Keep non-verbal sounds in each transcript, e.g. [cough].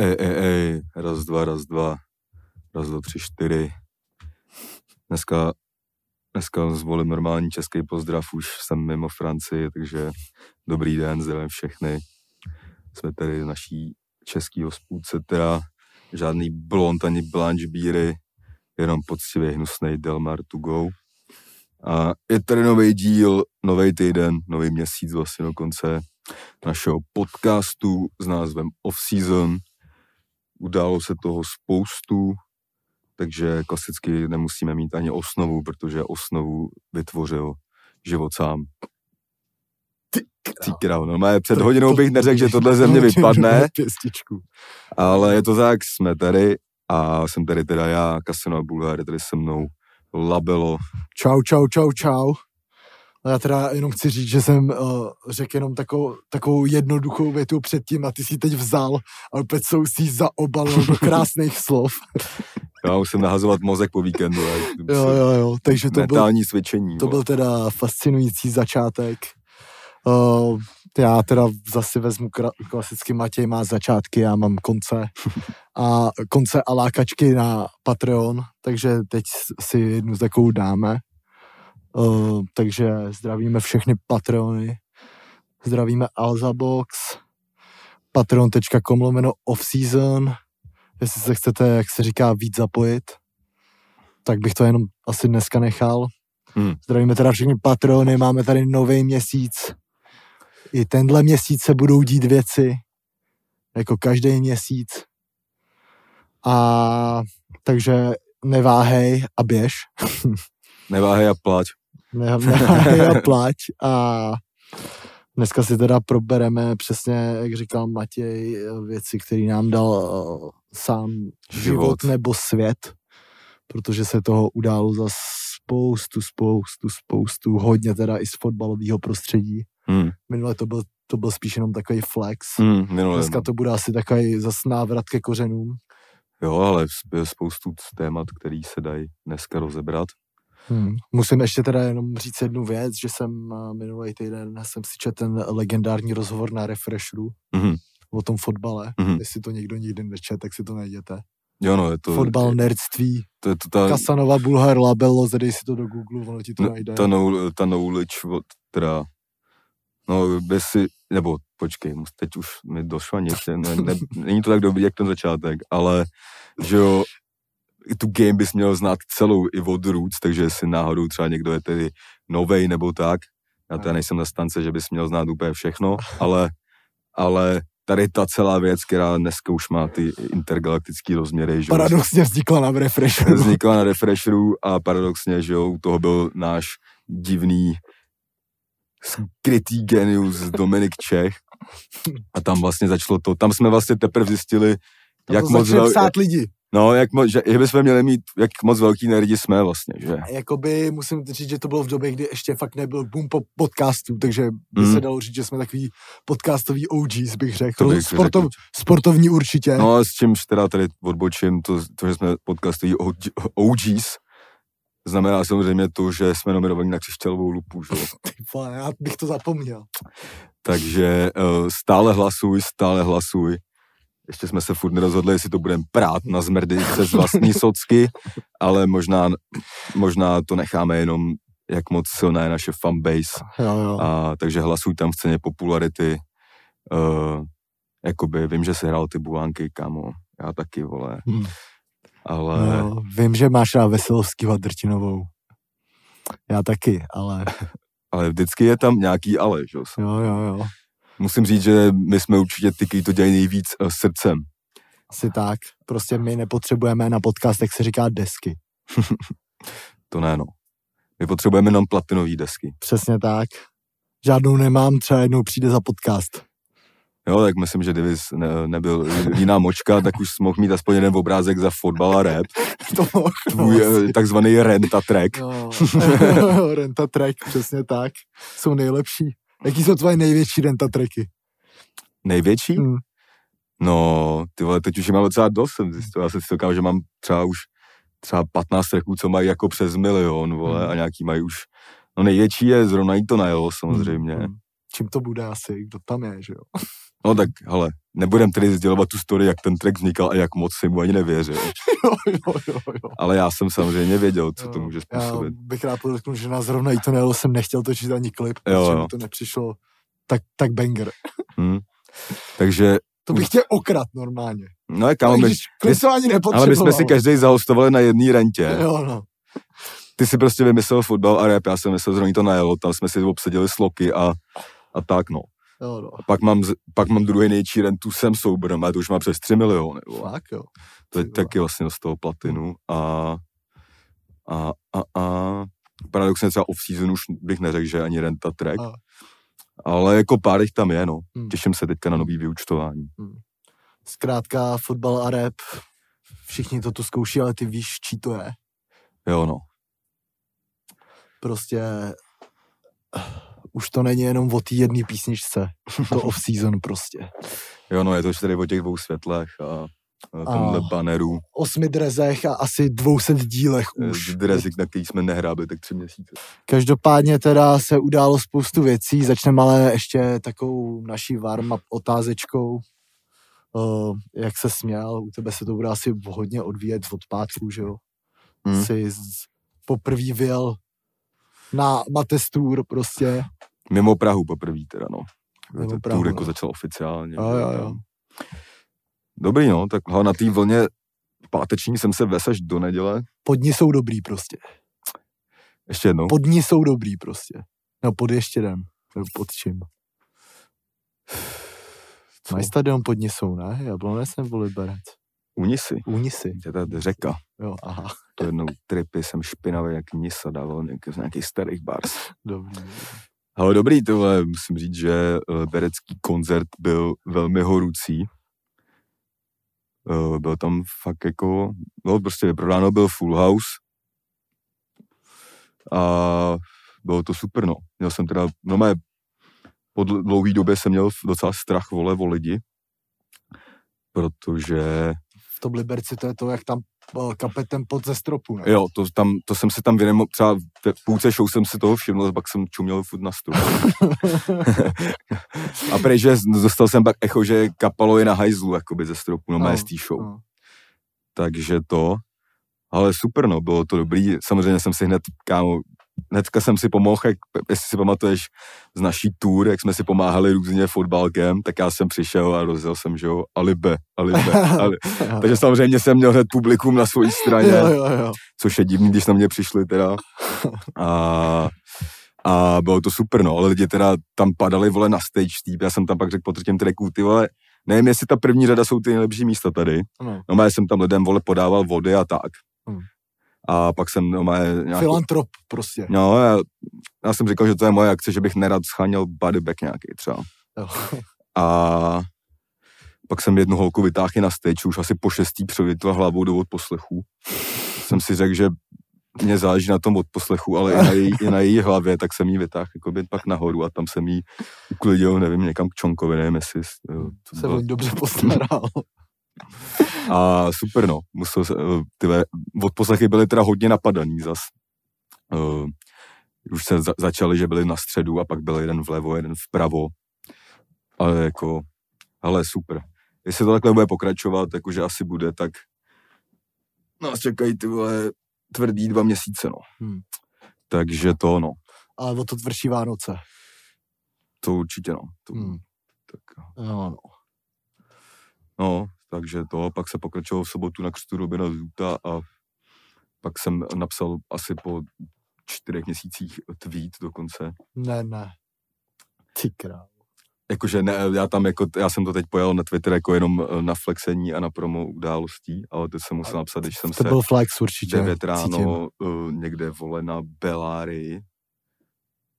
Ej, ej, ej, raz, dva, raz, dva, raz, dva, tři, čtyři. Dneska, dneska zvolím normální český pozdrav, už jsem mimo Francii, takže dobrý den, zdravím všechny. Jsme tady v naší český hospůdce, teda žádný blond ani blanche bíry, jenom poctivý hnusný Delmar to go. A je tady nový díl, nový týden, nový měsíc vlastně do konce našeho podcastu s názvem Off Season. Událo se toho spoustu, takže klasicky nemusíme mít ani osnovu, protože osnovu vytvořil život sám. Ty král, no před hodinou bych neřekl, že tohle ze mě vypadne, [laughs] ale je to tak, jsme tady a jsem tady teda já, Kasino Bulhar, je tady se mnou Labelo. Čau, čau, čau, čau. Já teda jenom chci říct, že jsem uh, řekl jenom takovou, takovou jednoduchou větu předtím a ty si teď vzal a opět jsou si zaobalil do krásných [laughs] slov. Já musím nahazovat mozek po víkendu. Jo, jo, jo, takže to byl, cvičení. to byl teda fascinující začátek. Uh, já teda zase vezmu klasicky Matěj má začátky, já mám konce a konce a lákačky na Patreon, takže teď si jednu z takovou dáme. Uh, takže zdravíme všechny Patreony, zdravíme Alzabox, patreon.com lomeno off-season, jestli se chcete, jak se říká, víc zapojit, tak bych to jenom asi dneska nechal. Hmm. Zdravíme teda všechny patrony, máme tady nový měsíc. I tenhle měsíc se budou dít věci, jako každý měsíc. A takže neváhej a běž. [laughs] Neváhej a plať. Ne, neváhej [laughs] a plať. A dneska si teda probereme přesně, jak říkal Matěj, věci, které nám dal uh, sám život. Život. život nebo svět, protože se toho událo za spoustu, spoustu, spoustu, hodně teda i z fotbalového prostředí. Hmm. Minule to byl, to byl spíš jenom takový flex. Hmm, minule. Dneska to bude asi takový zas návrat ke kořenům. Jo, ale je spoustu témat, který se dají dneska rozebrat. Hmm. Musím ještě teda jenom říct jednu věc, že jsem eh, minulý týden jsem si četl ten legendární rozhovor na Refresheru Mhm. o tom fotbale. Mhm. Jestli to někdo nikdy nečet, tak si to najděte. Jo, no, je to... Fotbal, nerdství, To je to ta, Kasanova, Bulhar, Labello, zadej si to do Google, ono ti to no, najde. ta, no, ta knowledge, od- teda... No, bez si... Nebo, počkej, teď už mi došlo něco, ne, ne, není to tak dobrý, jak ten začátek, ale, že jo, tu game bys měl znát celou i od roots, takže jestli náhodou třeba někdo je tedy novej nebo tak, já teda nejsem na stance, že bys měl znát úplně všechno, ale, ale tady ta celá věc, která dneska už má ty intergalaktický rozměry, že Paradoxně vznikla na Refresheru. vznikla na Refresheru a paradoxně, že jo, u toho byl náš divný skrytý genius Dominik Čech a tam vlastně začalo to, tam jsme vlastně teprve zjistili, Tam jak moc, psát lidi. No, jak moc, že, že bychom měli mít, jak moc velký nerdi jsme vlastně, že? Jakoby musím říct, že to bylo v době, kdy ještě fakt nebyl boom po podcastu, takže by Mm. se dalo říct, že jsme takový podcastový OGs, bych řekl. To bych Sportov, řekl. sportovní určitě. No a s čímž teda tady odbočím, to, to že jsme podcastový OGs, znamená samozřejmě to, že jsme nominovaní na křišťalovou lupu, že? [laughs] Ty vole, já bych to zapomněl. Takže uh, stále hlasuj, stále hlasuj. Ještě jsme se furt nerozhodli, jestli to budeme prát na zmrdy přes vlastní socky, ale možná, možná to necháme jenom, jak moc silná je naše fanbase. Jo, jo. A, takže hlasuj tam v ceně popularity. Uh, jakoby vím, že se hrál ty bulánky, kámo. Já taky, vole. Hm. Ale No, vím, že máš rád Veselovskýho a Drtinovou. Já taky, ale [laughs] ale vždycky je tam nějaký ale, že? jo. jo, jo, jo. Musím říct, že my jsme určitě ty, kteří to dělají nejvíc uh, srdcem. Asi tak. Prostě my nepotřebujeme na podcastech se říká desky. [laughs] To ne, no. My potřebujeme jenom platinový desky. Přesně tak. Žádnou nemám, třeba jednou přijde za podcast. Jo, tak myslím, že kdyby ne, nebyl jiná močka, tak už mohl mít aspoň jeden obrázek za fotbal a rap. [laughs] To mohl, Tvůj eh, takzvaný renta track. No, [laughs] renta track, přesně tak. Jsou nejlepší. Jaký jsou tvoje největší renta tracky? Největší? Hmm. No, ty vole, teď už je mám docela dost, jsem zjistil. Já jsem si říkal, že mám třeba už třeba 15 tracků, co mají jako přes milion, vole, Hmm. a nějaký mají už, no největší je zrovna jí to najelo, samozřejmě. Hmm, hmm. Čím to bude asi, kdo tam je, že jo? No tak, hele, nebudem tedy sdělovat tu story, jak ten track vznikal a jak moc si mu ani nevěřil. [laughs] jo, jo, jo, jo. Ale já jsem samozřejmě věděl, co Jo, to může Já způsobit. bych rád podotknul, že na zrovna i to nejelo, jsem nechtěl točit ani klip, Jo, protože jo. mi to nepřišlo tak, tak banger. Hm. Takže, To bych tě okrat normálně. no je kámo, my, Když klip to ani ale my jsme si každý zahostovali na jedné rentě. Jo, no. Ty si prostě vymyslel fotbal a rap, já jsem myslel, že oni to najelo, tam jsme si obsadili sloky a, a tak no. Jo, no. A pak mám, pak mám druhý největší rentu sem souborem a to už má přes 3 miliony. Vole. Fakt, jo. To je Ty taky vlastně z toho platinu a, a, a, a paradoxně třeba off-season už bych neřekl, že ani renta track, A. ale jako pár jich tam je, no. Hmm. Těším se teďka na nový vyučtování. Zkrátka fotbal a rap, všichni to tu zkouší, ale ty víš, čí to je. Jo, no. Prostě už to není jenom o té jedné písničce, [laughs] to off-season prostě. Jo, no, je to už tady o těch dvou světlech a, tomhle baneru, Osmi drezech a asi 200 dílech už. už. drezik, na který jsme nehráli tak tři měsíce. Každopádně teda se událo spoustu věcí, začneme ale ještě takovou naší warm-up otázečkou. Uh, jak se směl, u tebe se to bude asi hodně odvíjet od pátku, že jo? Hmm. Jsi poprvé vyjel na Matestur prostě. Mimo Prahu poprvé teda, no. Mimo Prahu, jako no. začal oficiálně. Jo, jo, jo. Dobrý, no, tak na té vlně páteční jsem se ves až do neděle. Podni jsou dobrý prostě. Ještě jednou. Podni jsou dobrý prostě. No pod ještě den. Pod čím? Co? Mají stadion podni jsou, ne? Jablonec nebo Liberec? Unisy. Únisy. Je to řeka. Jo, aha. To jednou tripy jsem špinavý jak nisa dával nějaký, z nějakých starých bars. Dobrý. Ale dobrý, tohle musím říct, že eh, berecký koncert byl velmi horúcí. Eh, Byl tam fakt jako, no prostě vyprodáno, byl full house. A bylo to super, no. Měl jsem teda, no mé, po dl- dlouhý době jsem měl docela strach vole o lidi, protože V tom Liberci to je to, jak tam eh, kape ten pod ze stropu, ne? Jo, to, tam, to jsem si tam věnemo, třeba v půlce show jsem si toho všiml, pak jsem čuměl furt na strop. [laughs] a prej, že dostal jsem pak echo, že kapalo je na hajzlu, jakoby ze stropu, no, No, z té show. no. Takže to, ale super, no, bylo to dobrý. Samozřejmě jsem si hned, kámo, hnedka jsem si pomohl, jak, jestli si pamatuješ, z naší tour, jak jsme si pomáhali různě fotbalkem, tak já jsem přišel a rozjel jsem, že jo, alibe, alibe, [laughs] ali. Takže samozřejmě jsem měl hned publikum na své straně Jo, jo, jo. což je divný, když na mě přišli teda. A, a bylo to super, no, ale lidi teda tam padali, vole, na stage týp. Já jsem tam pak řekl po třetím tracku, ty vole, nevím, jestli ta první řada jsou ty nejlepší místa tady. No. No, já jsem tam lidem, vole, podával vody a tak. Hmm. A pak jsem, no, má nějakou, Filantrop prostě. No, já, já, jsem říkal, že to je moje akce, že bych nerad scháněl bodybag nějaký třeba. Jo. A pak jsem jednu holku vytáhl i na stage, už asi po šestý přelitla hlavou do odposlechu. jsem si řekl, že mě záleží na tom odposlechu, ale i na její, i na její hlavě, tak jsem jí vytáhl jako pak nahoru a tam jsem jí uklidil, nevím, někam k Čonkovi, nevím, jestli... jo, to Se bylo- dobře postaral. A super, no. Musel se, eh, tyhle, odposlechy byly teda hodně napadaný zas. Uh, už se za, začaly, že byly na středu a pak byl jeden vlevo, jeden vpravo. Ale jako, ale super. Jestli to takhle bude pokračovat, jakože asi bude, tak nás čekají ty vole tvrdý dva měsíce, no. Hmm. Takže to, no. Ale o to tvrší Vánoce. To určitě, no. To, Hmm. tak, Jo, no. No, takže to, pak se pokračovalo v sobotu na křtu Robina Zuta a pak jsem napsal asi po čtyřech měsících tweet dokonce. Ne, ne. Ty král. Jakože ne, já tam jako, já jsem to teď pojel na Twitter jako jenom eh, na flexení a na promo událostí, ale teď jsem musel napsat, když jsem To se byl flex určitě. 9 cítím. ráno uh, někde vole na Belárii,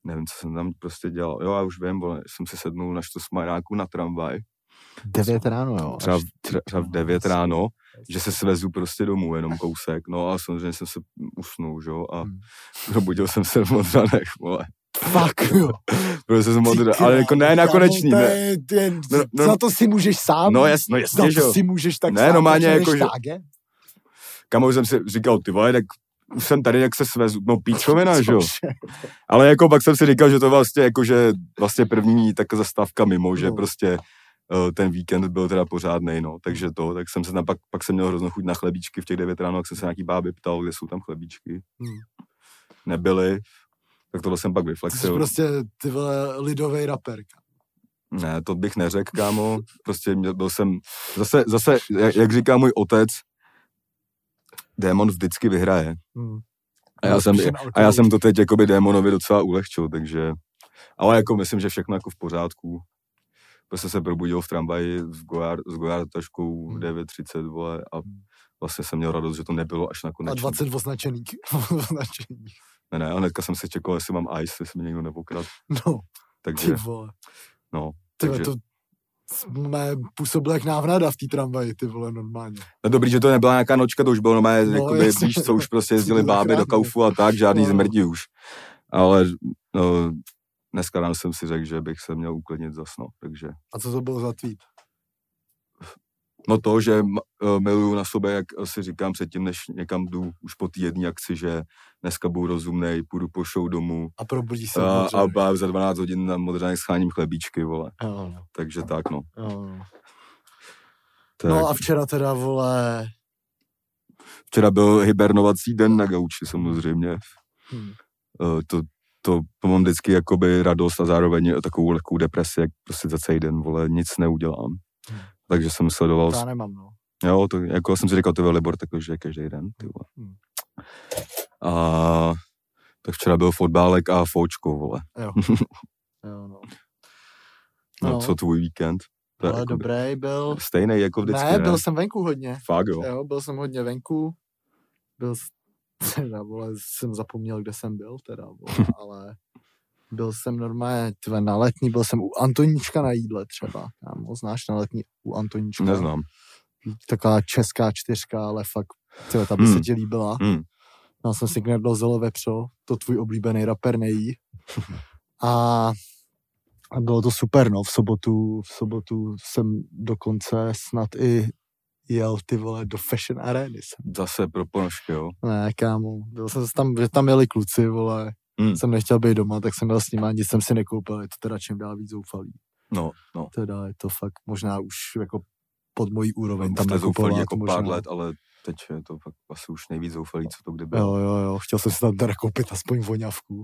nevím, co jsem tam prostě dělal. Jo, já už vím, vole, jsem si sednul na Štosmajáku na tramvaj, 9 ráno, jo. třeba, v- třeba, v král. 9 ráno, že se svezu prostě domů, jenom kousek, no a samozřejmě jsem se usnul, že jo, a Hmm. probudil jsem se v Modranech, vole. Fakt, jo. [laughs] Probudil jsem král, ale jako ne to ne. je- to je- No, no, Za to si můžeš sám. No jas- no Za jasně, že jo. si můžeš tak Ne, sám, normálně jako, že-? Kamo jsem si říkal, ty vole, tak už jsem tady, jak se svezu, no píčovina, že jo. Ale jako pak jsem si říkal, že to vlastně jako, že vlastně první tak zastávka mimo, že prostě ten víkend byl teda pořádný, no, takže to, tak jsem se tam pak, pak jsem měl hroznou chuť na chlebíčky v těch 9 ráno, tak jsem se nějaký báby ptal, kde jsou tam chlebíčky. Hmm. Nebyly, tak tohle jsem pak Ty jsi vyflexil. prostě ty vole lidovej rapper. Ne, to bych neřekl, kámo. [laughs] Prostě měl, byl jsem, zase, zase, jak, jak říká můj otec, démon vždycky vyhraje. Hmm. A já, jsem, a já jsem to teď jakoby démonovi docela ulehčil, takže, ale jako myslím, že všechno jako v pořádku. Prostě se probudil v tramvaji s Gojar, s Gojar taškou Hmm. 9.30, vole, a vlastně jsem měl radost, že to nebylo až A nakonec. 20 označených. [laughs] označených. Ne, ne, a hnedka jsem se čekal, jestli mám ice, jestli mi někdo nepokrad. No, Takže, ty vole. no, Ty takže, to jsme působili jak návnada v té tramvaji, ty vole, normálně. No dobrý, že to nebyla nějaká nočka, to už bylo normálně, No, jakoby, jasně. víš, co už prostě jezdili báby do kaufu a tak, žádný No. zmrdí už. Ale no, dneska ráno jsem si řekl, že bych se měl uklidnit zas, no, takže. A co to bylo za tweet? No to, že eh, miluju na sobě, jak si říkám předtím, než někam jdu už po té jedné akci, že dneska budu rozumnej, půjdu po show domů A probudí se. a, a, a za 12 hodin na modřanek scháním chlebíčky, vole. Jo, no, Takže tak, no. jo, no. Tak. no a včera teda, vole, Včera byl hibernovací den na gauči samozřejmě. hm, Eh, to, to, to mám vždycky jakoby radost a zároveň takovou lehkou depresi, jak prostě za celý den, vole, nic neudělám. Hmm. Takže jsem sledoval, to já nemám, no. jo, to, jako jsem si říkal, to je Libor, takže každý den, ty vole. Hmm. A tak včera byl fotbálek a fočko, vole. Jo. [laughs] jo, no. No, No. co tvůj víkend? To Ale jako dobrý byl. Stejný jako vždycky, Ne, ne? byl jsem venku hodně. Fakt, jo. Jo, byl jsem hodně venku. Byl [laughs] teda, vole, jsem zapomněl, kde jsem byl teda, vole, [laughs] ale byl jsem normálně, tve, na letní, byl jsem u Antoníčka na jídle třeba. Kámo, znáš na letní u Antoníčka? Neznám. Taková česká čtyřka, ale fakt, tyhle, ta by se Hmm. ti líbila. Hmm. Dal jsem si knedlo zelo vepřo, to tvůj oblíbený rapper nejí. A, [laughs] a bylo to super, no, v sobotu, v sobotu jsem dokonce snad i jel ty vole do Fashion Areny. Jsem. Zase pro ponožky, jo. Ne, kámo, byl jsem tam, že tam jeli kluci, vole, Hmm. jsem nechtěl být doma, tak jsem byl s nimi a nic jsem si nekoupil, je to teda čím dál víc zoufalý. No, no. Teda je to fakt možná už jako pod mojí úroveň tam Tam zoufalí nakupovat jako možná. pár let, ale teď je to fakt asi už nejvíc zoufalý, co to kdy bylo. Jo, jo, jo, chtěl jsem si tam teda koupit aspoň voňavku.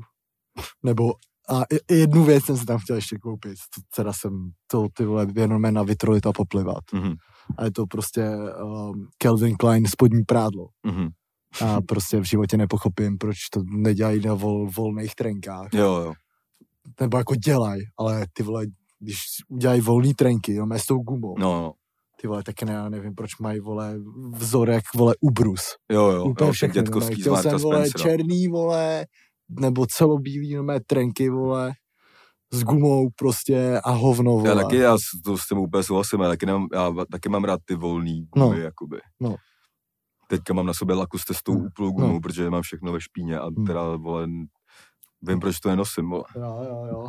Nebo a jednu věc jsem si tam chtěl ještě koupit. To teda jsem to ty vole jenom na vitrolit a poplivat. Mhm, A je to prostě um, Calvin Klein spodní prádlo. mhm. A prostě v životě nepochopím, proč to nedělají na vol, volných trenkách. Jo, jo. Nebo jako dělají, ale ty vole, když udělají volný trenky, no s tou gumou, No, no. ty vole, tak ne, já nevím, proč mají, vole, vzorek, vole, ubrus. Jo, jo. Úplně jo, všechno. Dětkovský no, chtěl jsem, vole, Spencera. černý, vole, nebo celobílý, no, mé trenky, vole, s gumou prostě a hovno, vole. Já taky, já s- to s tím úplně souhlasím, já taky, nemám, já taky mám rád ty volný No. gumy, jakoby. No. Teďka mám na sobě lakuste s tou No. úplnou gumou, No. protože mám všechno ve špíně a Hmm. teda, vole, vím, proč to nenosím, vole. Jo, jo, jo.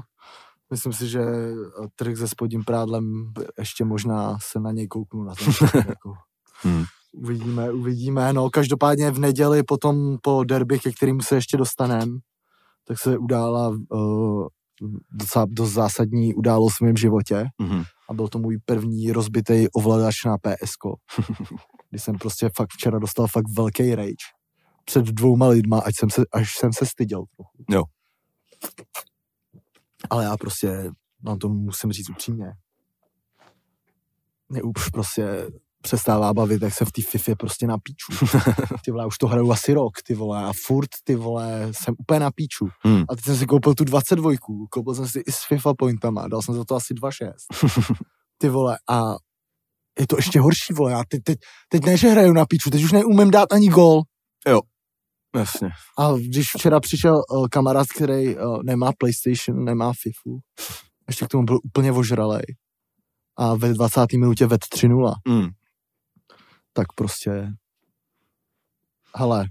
Myslím si, že eh, trh se spodním prádlem ještě možná se na něj kouknu na ten [laughs] jako. Hmm. Uvidíme, uvidíme. No, každopádně v neděli potom po derby, ke kterému se ještě dostanem, tak se udála uh, docela dost zásadní událost v mém životě Mhm. a byl to můj první rozbitý ovladač na PSK. [laughs] kdy jsem prostě fakt včera dostal fakt velký rage před dvouma lidma, až jsem se, až jsem se styděl trochu. Jo. Ale já prostě vám to musím říct upřímně. Mě už prostě přestává bavit, jak se v té FIFA prostě na píču. [laughs] Ty vole, už to hraju asi rok, ty vole, a furt, ty vole, jsem úplně na píču. Hmm. A teď jsem si koupil tu 22, koupil jsem si i s FIFA pointama, dal jsem za to asi 2,6. [laughs] Ty vole, a je to ještě horší, vole, já teď, teď, teď ne, že hraju na píču, teď už neumím dát ani gol. Jasně. A když včera přišel uh, kamarád, který uh, nemá PlayStation, nemá FIFU, ještě k tomu byl úplně ožralej. A ve 20. minutě ved 3-0, Mm. Tak prostě, hele,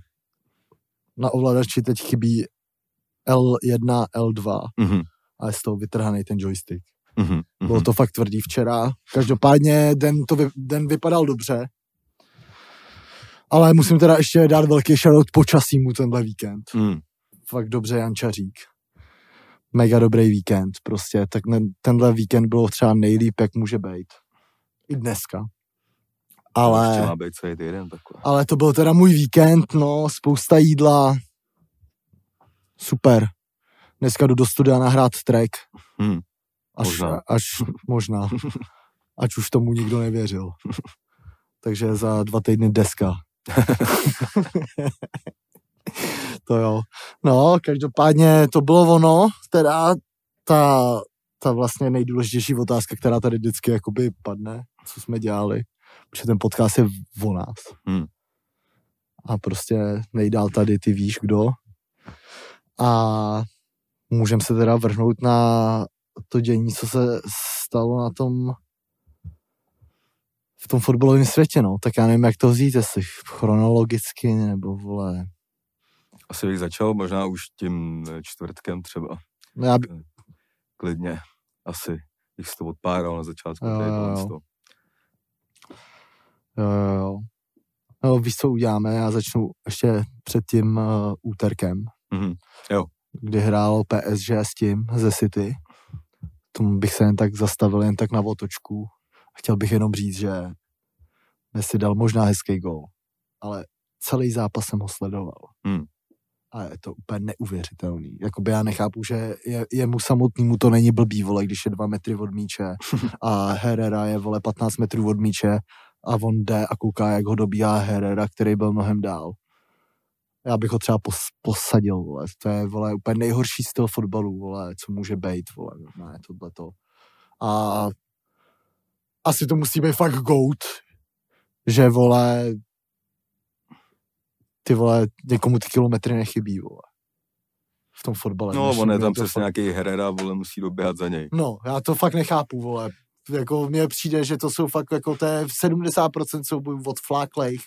na ovladači teď chybí L1, L2 Mhm. a je z toho vytrhaný ten joystick. Mhm. Bylo to fakt tvrdý včera. Každopádně den, to vy, den vypadal dobře. Ale musím teda ještě dát velký shoutout počasímu tenhle víkend. Mm. Fakt dobře Jančařík. mega dobrý víkend, prostě, tak ne, tenhle víkend bylo třeba nejlíp, jak může být. I dneska. Ale, má být celý týden takhle. ale to byl teda můj víkend, no, spousta jídla, super. Dneska jdu do studia nahrát track, Hm. až, Možná. až možná, [laughs] ať už tomu nikdo nevěřil. Takže za dva týdny deska. [laughs] to jo. No, každopádně to bylo ono, teda ta, ta vlastně nejdůležitější otázka, která tady vždycky jakoby padne, co jsme dělali, protože ten podcast je o nás. Hmm. A prostě nejdál tady, ty víš kdo. A můžeme se teda vrhnout na to dění, co se stalo na tom v tom fotbalovém světě, no. Tak já nevím, jak to vzít, jestli chronologicky, nebo vole. Asi bych začal možná už tím eh, čtvrtkem třeba. No já, by- Klidně. Asi bych si to odpáral na začátku. Jo, jo, jo. Jo, jo, jo. No, víš, co uděláme? Já začnu ještě před tím uh, úterkem, Mhm. kdy hrálo PSG s tím, ze City. Tomu bych se jen tak zastavil, jen tak na otočku. Chtěl bych jenom říct, že Messi dal možná hezký gol, ale celý zápas jsem ho sledoval. Hmm. A je to úplně neuvěřitelný. Jakoby já nechápu, že je, jemu samotnému to není blbý, vole, když je dva metry od míče [laughs] a Herrera je, vole, 15 metrů od míče a on jde a kouká, jak ho dobíhá Herrera, který byl mnohem dál. Já bych ho třeba pos, posadil, vole. To je, vole, úplně nejhorší styl fotbalu, vole, co může být, vole. Ne, tohleto. A asi to musí být fakt goat, že, vole, ty vole, někomu ty kilometry nechybí, vole. V tom fotbale. No, on je tam to přesně fakt- nějaký Herrera, vole, musí doběhat za něj. No, já to fakt nechápu, vole. Jako mně přijde, že to jsou fakt jako to je 70% soubojů od fláklejch.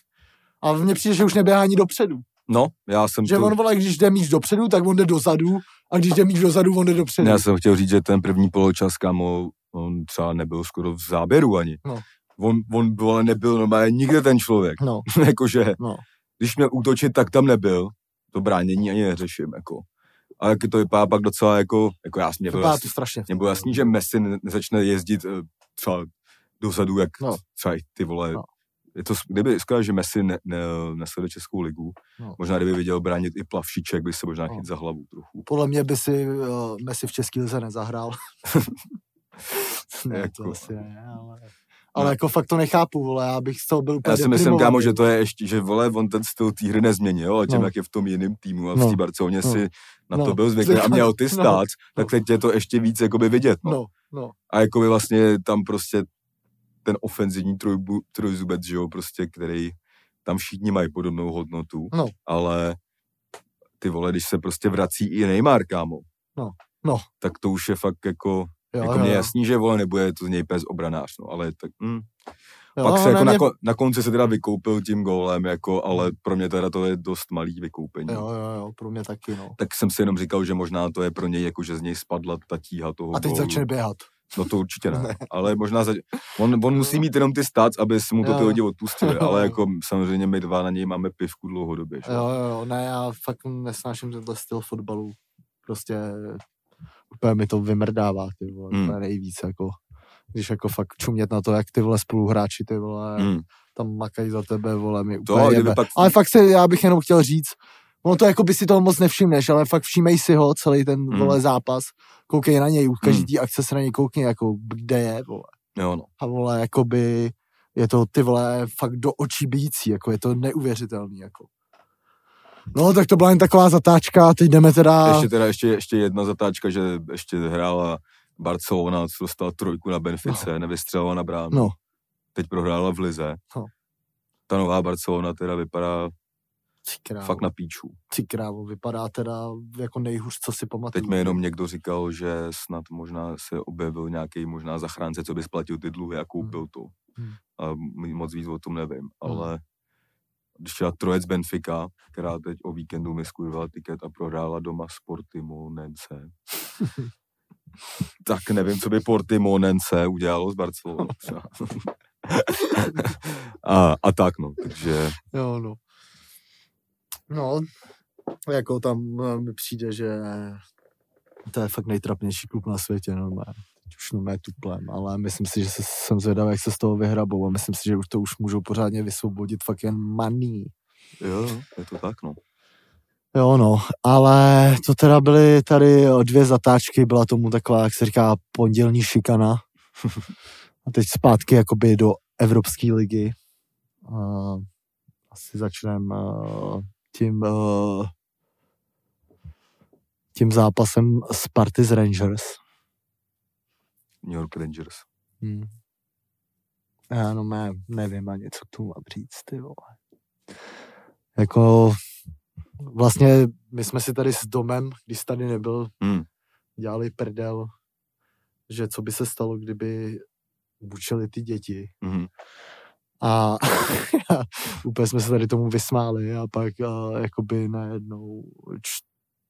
A mně přijde, že už neběhá ani dopředu. No, já jsem Že to... on, vole, když jde míč dopředu, tak on jde dozadu. A když jde míč dozadu, on jde dopředu. Já jsem chtěl říct, že ten první poločas, kámo, on třeba nebyl skoro v záběru ani. No. On, on vole, nebyl normálně nikde ten člověk. No, [laughs] Jakože, no. když měl útočit, tak tam nebyl. To bránění ani neřeším, jako. A jak to vypadá pak docela jako, jako já mě bylo, Vypadá jasný, to strašně. mě bylo jasný, že Messi ne- nezačne jezdit eh, třeba dozadu, jak No. třeba ty vole. No. Je to, kdyby skvělé, že Messi ne, ne, nesleduje Českou ligu, No. možná kdyby viděl bránit i plavšiček, by se možná No. chyt za hlavu trochu. Podle mě by si uh, Messi v České lize nezahrál. [laughs] ne, to Jako- asi ne, ale... Ale jako fakt to nechápu, vole, já bych z toho byl úplně Já si myslím, kámo, že to je ještě, že vole, on ten styl té hry nezměnil, a tím, No. jak je v tom jiném týmu a v No. té Barceloně No. si na No. to byl zvyklý a [laughs] měl ty No. stát, tak No. teď je to ještě víc jakoby vidět. No. No, no, A jakoby vlastně tam prostě ten ofenzivní trojbu, trojzubec, že jo, prostě, který tam všichni mají podobnou hodnotu, No. ale ty vole, když se prostě vrací i Neymar, kámo, No. No. tak to už je fakt jako, jo, jako jo, mě jo. jasný, že vole, nebude to z něj pes obranář, no, ale tak, hm. Jo, Pak se ne, jako mě- na, kon, na konci se teda vykoupil tím gólem, jako, ale pro mě teda to je dost malý vykoupení. Jo, jo, jo, pro mě taky, no. Tak jsem si jenom říkal, že možná to je pro něj, jako že z něj spadla ta tíha toho A teď gólu. začne běhat. No to určitě ne, [laughs] Ne. ale možná zač... on, on musí mít jenom ty stats, aby mu to ty lidi odpustili, [laughs] ale jako samozřejmě my dva na něj máme pivku dlouhodobě. Že? Jo, jo, jo, ne, já fakt nesnáším tenhle styl fotbalu. Prostě úplně mi to vymrdává, ty vole, Hmm. nejvíc, jako. Když jako fakt čumět na to, jak ty vole spoluhráči, ty vole, Hmm. tam makají za tebe, vole, mi To, úplně kdyby jebe. pak- Ale fakt se, já bych jenom chtěl říct, ono to jako by si toho moc nevšimneš, ale fakt všímej si ho celý ten, Hmm. vole, zápas, koukej na něj, u každý Hmm. akce se na něj koukni, jako kde je, vole. Jo, no. A vole, jakoby je to ty vole fakt do očí bíjící, jako je to neuvěřitelný, jako. No, tak to byla jen taková zatáčka, teď jdeme teda... Ještě teda ještě, ještě jedna zatáčka, že ještě hrála Barcelona, co dostala trojku na Benfice, nevystřelila na bránu. No, Teď prohrála v Lize. No. Ta nová Barcelona teda vypadá ty krávo, fakt na píču. ty krávo, vypadá teda jako nejhůř, co si pamatuju. Teď mi jenom někdo říkal, že snad možná se objevil nějaký možná zachránce, co by splatil ty dluhy a koupil to. Hmm. A moc víc o tom nevím, ale když třeba trojec Benfica, která teď o víkendu mi tiket a prohrála doma s Portimonense, [laughs] tak nevím, co by Portimonense udělalo s Barcelonou. [laughs] [laughs] a, a tak no, takže Jo, no. No, jako tam eh, mi přijde, že To je fakt nejtrapnější klub na světě, no. Už normálně tuplem, ale myslím si, že se, jsem zvědavý, jak se z toho vyhrabou a myslím si, že už to už můžou pořádně vysvobodit fakt jen maný. Jo, je to tak, no. Jo, no, ale to teda byly tady dvě zatáčky, byla tomu taková, jak se říká, pondělní šikana. [laughs] A teď zpátky jakoby do Evropské ligy. Uh, asi začneme uh, tím uh, tím zápasem Sparty z Rangers. New York Rangers. Hmm. Já no mé, nevím ani, co tu mám říct, ty vole. Jako vlastně my jsme si tady s domem, když tady nebyl, Hmm. dělali prdel, že co by se stalo, kdyby bučili ty děti. Mhm. A [laughs] úplně jsme se tady tomu vysmáli a pak a, jakoby najednou č,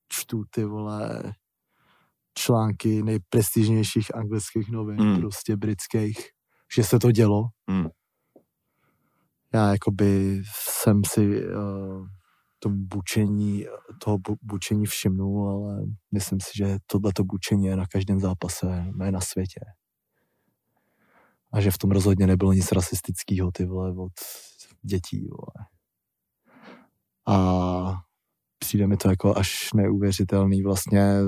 čtu ty vole články nejprestižnějších anglických novin, Mm. prostě britských, že se to dělo. Mm. Já jakoby jsem si uh, tomu bučení, toho bu- bučení všimnul, ale myslím si, že tohleto bučení je na každém zápase, ne na světě. A že v tom rozhodně nebylo nic rasistického, ty vole, od dětí, vole. A přijde mi to jako až neuvěřitelný vlastně.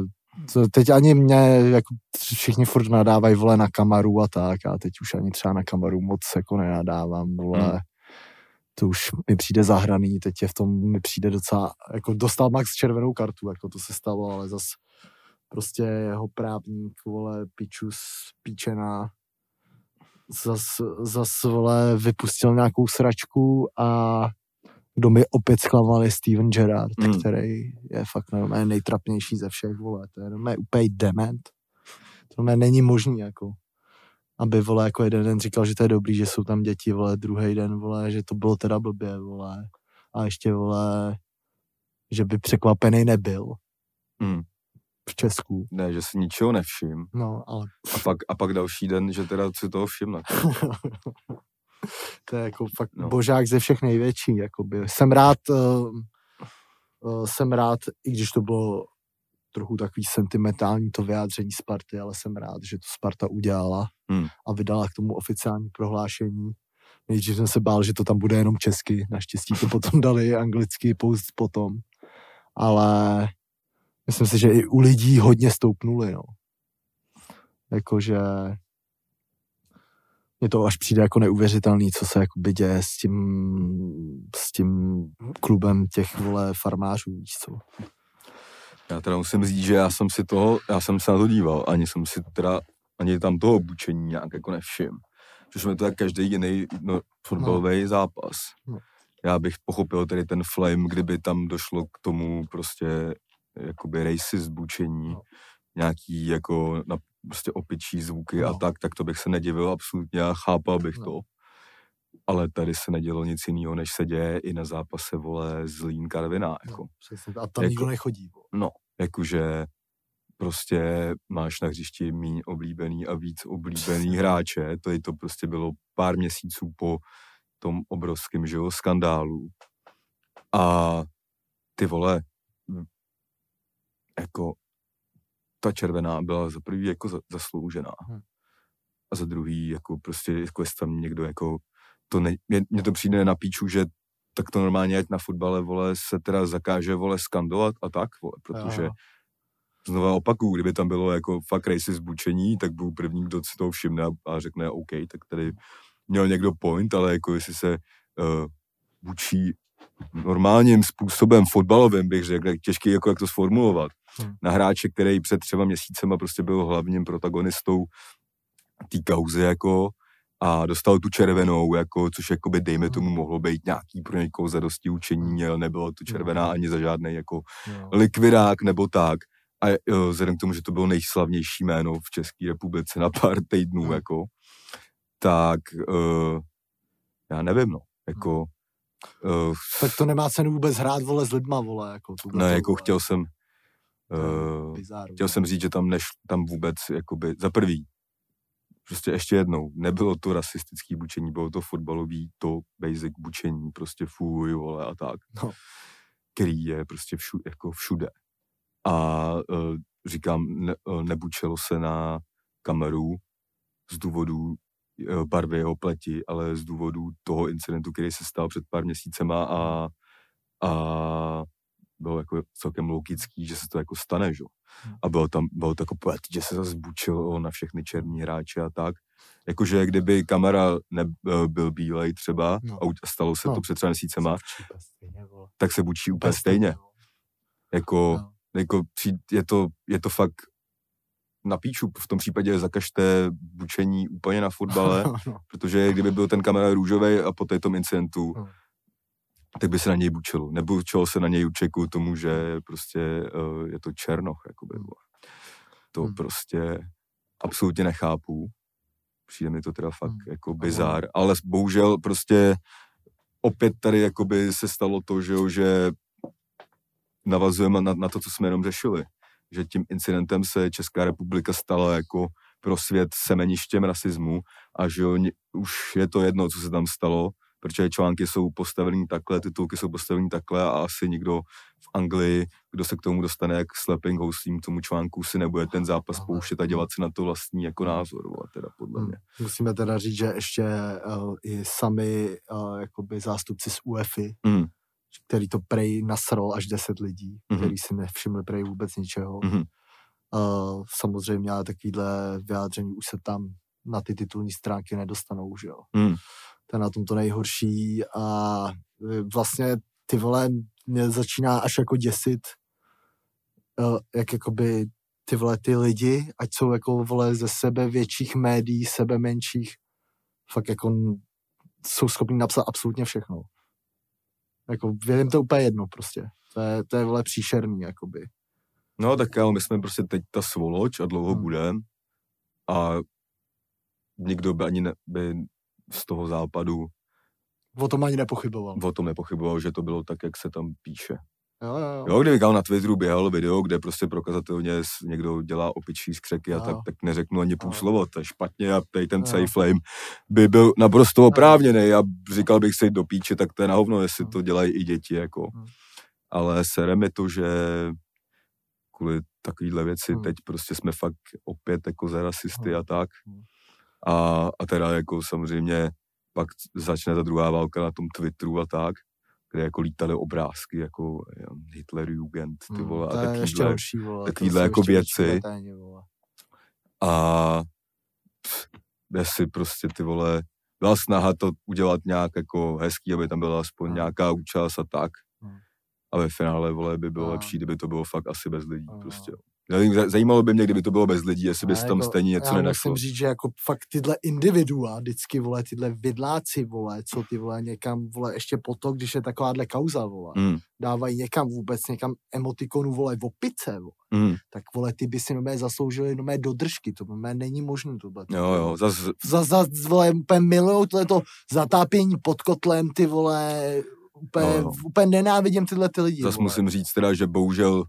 To teď ani mě, jako všichni furt nadávají, vole, na kamaru a tak, a teď už ani třeba na kamaru moc jako nenadávám, vole. Hmm. To už mi přijde zahraný, teď je v tom, mi přijde docela, jako dostal Max červenou kartu, jako to se stalo, ale zas prostě jeho právník, vole, pičus, píčená, zas, zas, vole, vypustil nějakou sračku a kdo mi opět zklamal je Steven Gerrard, Hmm. mm. který je fakt normálně nejtrapnější ze všech, vole, to je normálně úplně dement. To normálně není možný, jako aby, vole, jako jeden den říkal, že to je dobrý, že jsou tam děti, vole, druhý den, vole, že to bylo teda blbě, vole, a ještě, vole, že by překvapený nebyl Mm. v Česku. Ne, že si ničeho nevšim. No, ale A pak, a pak další den, že teda si toho všimne. [laughs] [laughs] to je jako fakt No. božák ze všech největší, jakoby. Jsem rád, uh, uh, jsem rád, i když to bylo trochu takový sentimentální to vyjádření Sparty, ale jsem rád, že to Sparta udělala Hmm. a vydala k tomu oficiální prohlášení. Nejdřív jsem se bál, že to tam bude jenom česky, naštěstí to potom [laughs] dali anglicky post potom, ale myslím si, že i u lidí hodně stoupnuli, no. Jakože mně to až přijde jako neuvěřitelný, co se jakoby děje s tím, s tím klubem těch, vole, farmářů, víš co. Já teda musím říct, že já jsem si toho, já jsem se na to díval, ani jsem si teda, ani tam toho obučení nějak jako nevšim. Že jsme to jak každý jiný no, fotbalový no. zápas. No. Já bych pochopil tedy ten flame, kdyby tam došlo k tomu prostě jakoby racist bučení, no. nějaký jako na prostě opičí zvuky no. a No. tak, tak to bych se nedivil absolutně a chápal bych No. no. to. Ale tady se nedělo nic jiného, než se děje i na zápase, vole, Zlín Karviná, jako. No, přesně, a tam Jako- nikdo nechodí. Vole. No, jakože prostě máš na hřišti míň oblíbený a víc oblíbený hráče. Tady to prostě bylo pár měsíců po tom obrovském že jo, skandálu. A ty vole, jako ta červená byla za prvý jako za- zasloužená. Hm. A za druhý, jako prostě, jako jestli tam někdo jako, to ne, mě, mně to přijde na píču, že tak to normálně, ať na fotbale, vole, se teda zakáže, vole, skandovat a tak, vole, protože Jo. znova opakuju, kdyby tam bylo jako fakt racist bučení, tak byl první, kdo si toho všimne a, a řekne OK, tak tady měl někdo point, ale jako jestli se uh, bučí normálním způsobem fotbalovým, bych řekl, těžký jako jak to sformulovat, Hmm. na hráče, který před třema měsícema prostě byl hlavním protagonistou té kauzy jako a dostal tu červenou, jako, což jakoby dejme tomu Hmm. mohlo být nějaký pro někoho zadosti učení, ale nebylo to červená Hmm. ani za žádný jako likvidák nebo tak. A jo, vzhledem k tomu, že to bylo nejslavnější jméno v České republice na pár týdnů, Hmm. jako, tak uh, já nevím, no, jako, uh, Tak to nemá cenu vůbec hrát, vole, s lidma, vole, jako. tohleto, jako vole. chtěl jsem, uh, bizár, chtěl vole. jsem říct, že tam neš, tam vůbec, jakoby, za prvý, prostě ještě jednou, nebylo to rasistický bučení, bylo to fotbalový, to basic bučení, prostě fuj, vole, a tak, No. který je prostě všu, jako všude. a uh, říkám, ne, uh, nebučelo se na kameru z důvodu barvy jeho pleti, ale z důvodu toho incidentu, který se stal před pár měsícema a, a bylo jako celkem logický, že se to jako stane, že? A bylo tam, bylo to jako pojet, že se zase bučilo na všechny černí hráče a tak. Jakože kdyby kamera nebyl bílej třeba no. a stalo se no. to před třeba měsícema, tak se bučí úplně stejně. Jako, no. jako je, to, je to fakt na píču, v tom případě zakažte bučení úplně na fotbale, [laughs] no. protože kdyby byl ten kamera růžový a po tom incidentu, no. tak by se na něj bučilo. Nebučilo se na něj učeku tomu, že prostě uh, je to černoch, jakoby. Hmm. To hmm. prostě absolutně nechápu. Přijde mi to teda fakt hmm. jako bizár, ale bohužel prostě opět tady jakoby se stalo to, že, jo, že navazujeme na, na to, co jsme jenom řešili. Že tím incidentem se Česká republika stala jako pro svět semeništěm rasismu a že jo, už je to jedno, co se tam stalo, protože články jsou postavený takhle, titulky jsou postavený takhle a asi nikdo v Anglii, kdo se k tomu dostane jak slapping hostím tomu článku, si nebude ten zápas pouštět a dělat si na to vlastní jako názor, a teda podle mě. Hmm. Musíme teda říct, že ještě uh, i sami uh, jakoby zástupci z UEFI, mm. Který to prej nasrol až 10 lidí, mm-hmm. který si nevšimli prej vůbec ničeho. Mm-hmm. Uh, samozřejmě, ale takovýhle vyjádření už se tam na ty titulní stránky nedostanou, že jo. Mm to je na tom to nejhorší a e, vlastně ty vole mě začíná až jako děsit, e, jak jakoby ty vole ty lidi, ať jsou jako vole ze sebe větších médií, sebe menších, fakt jako jsou schopni napsat absolutně všechno. Jako věřím to úplně jedno prostě. To je, to je vole příšerný, jakoby. No tak jo, my jsme prostě teď ta svoloč a dlouho hmm. budem a nikdo by ani ne, by z toho západu. O tom ani nepochyboval. O tom nepochyboval, že to bylo tak, jak se tam píše. Jo, jo, jo. jo kdyby na Twitteru běhal video, kde prostě prokazatelně někdo dělá opičí skřeky a tak, tak neřeknu ani půl slovo, to je špatně a tady ten safe flame by byl naprosto oprávněný a říkal bych si do píče, tak to je na hovno, jestli to dělají i děti, jako. Ale sere mi to, že kvůli takovýhle věci teď prostě jsme fakt opět jako za rasisty a tak. A, a teda jako samozřejmě pak začne ta druhá válka na tom Twitteru a tak, kde jako lítaly obrázky jako Hitler Jugend, ty hmm, vole, hmm, a takovýhle, horší, vole, takovýhle jako věci. A jestli prostě ty vole, byla snaha to udělat nějak jako hezký, aby tam byla aspoň hmm. nějaká účast a tak. Hmm. A ve finále, vole, by bylo hmm. lepší, kdyby to bylo fakt asi bez lidí, hmm. prostě. Zajímalo by mě, kdyby to bylo bez lidí, jestli bys tam jako, stejně něco já nenašlo. musím říct, že jako fakt tyhle individua, vždycky, vole, tyhle vidláci, vole, co ty, vole, někam, vole, ještě po to, když je takováhle kauza, vole, mm. dávají někam vůbec, někam emotikonu, vole, v opice, vole, mm. tak, vole, ty by si nomé zasloužili nomé dodržky, to nomé není možné tohle. Jo, jo, zas... Za, za, vole, úplně milujou to zatápění pod kotlem, ty, vole, úplně, no, no. úplně nenávidím tyhle ty lidi. Zas vole. musím říct teda, že bohužel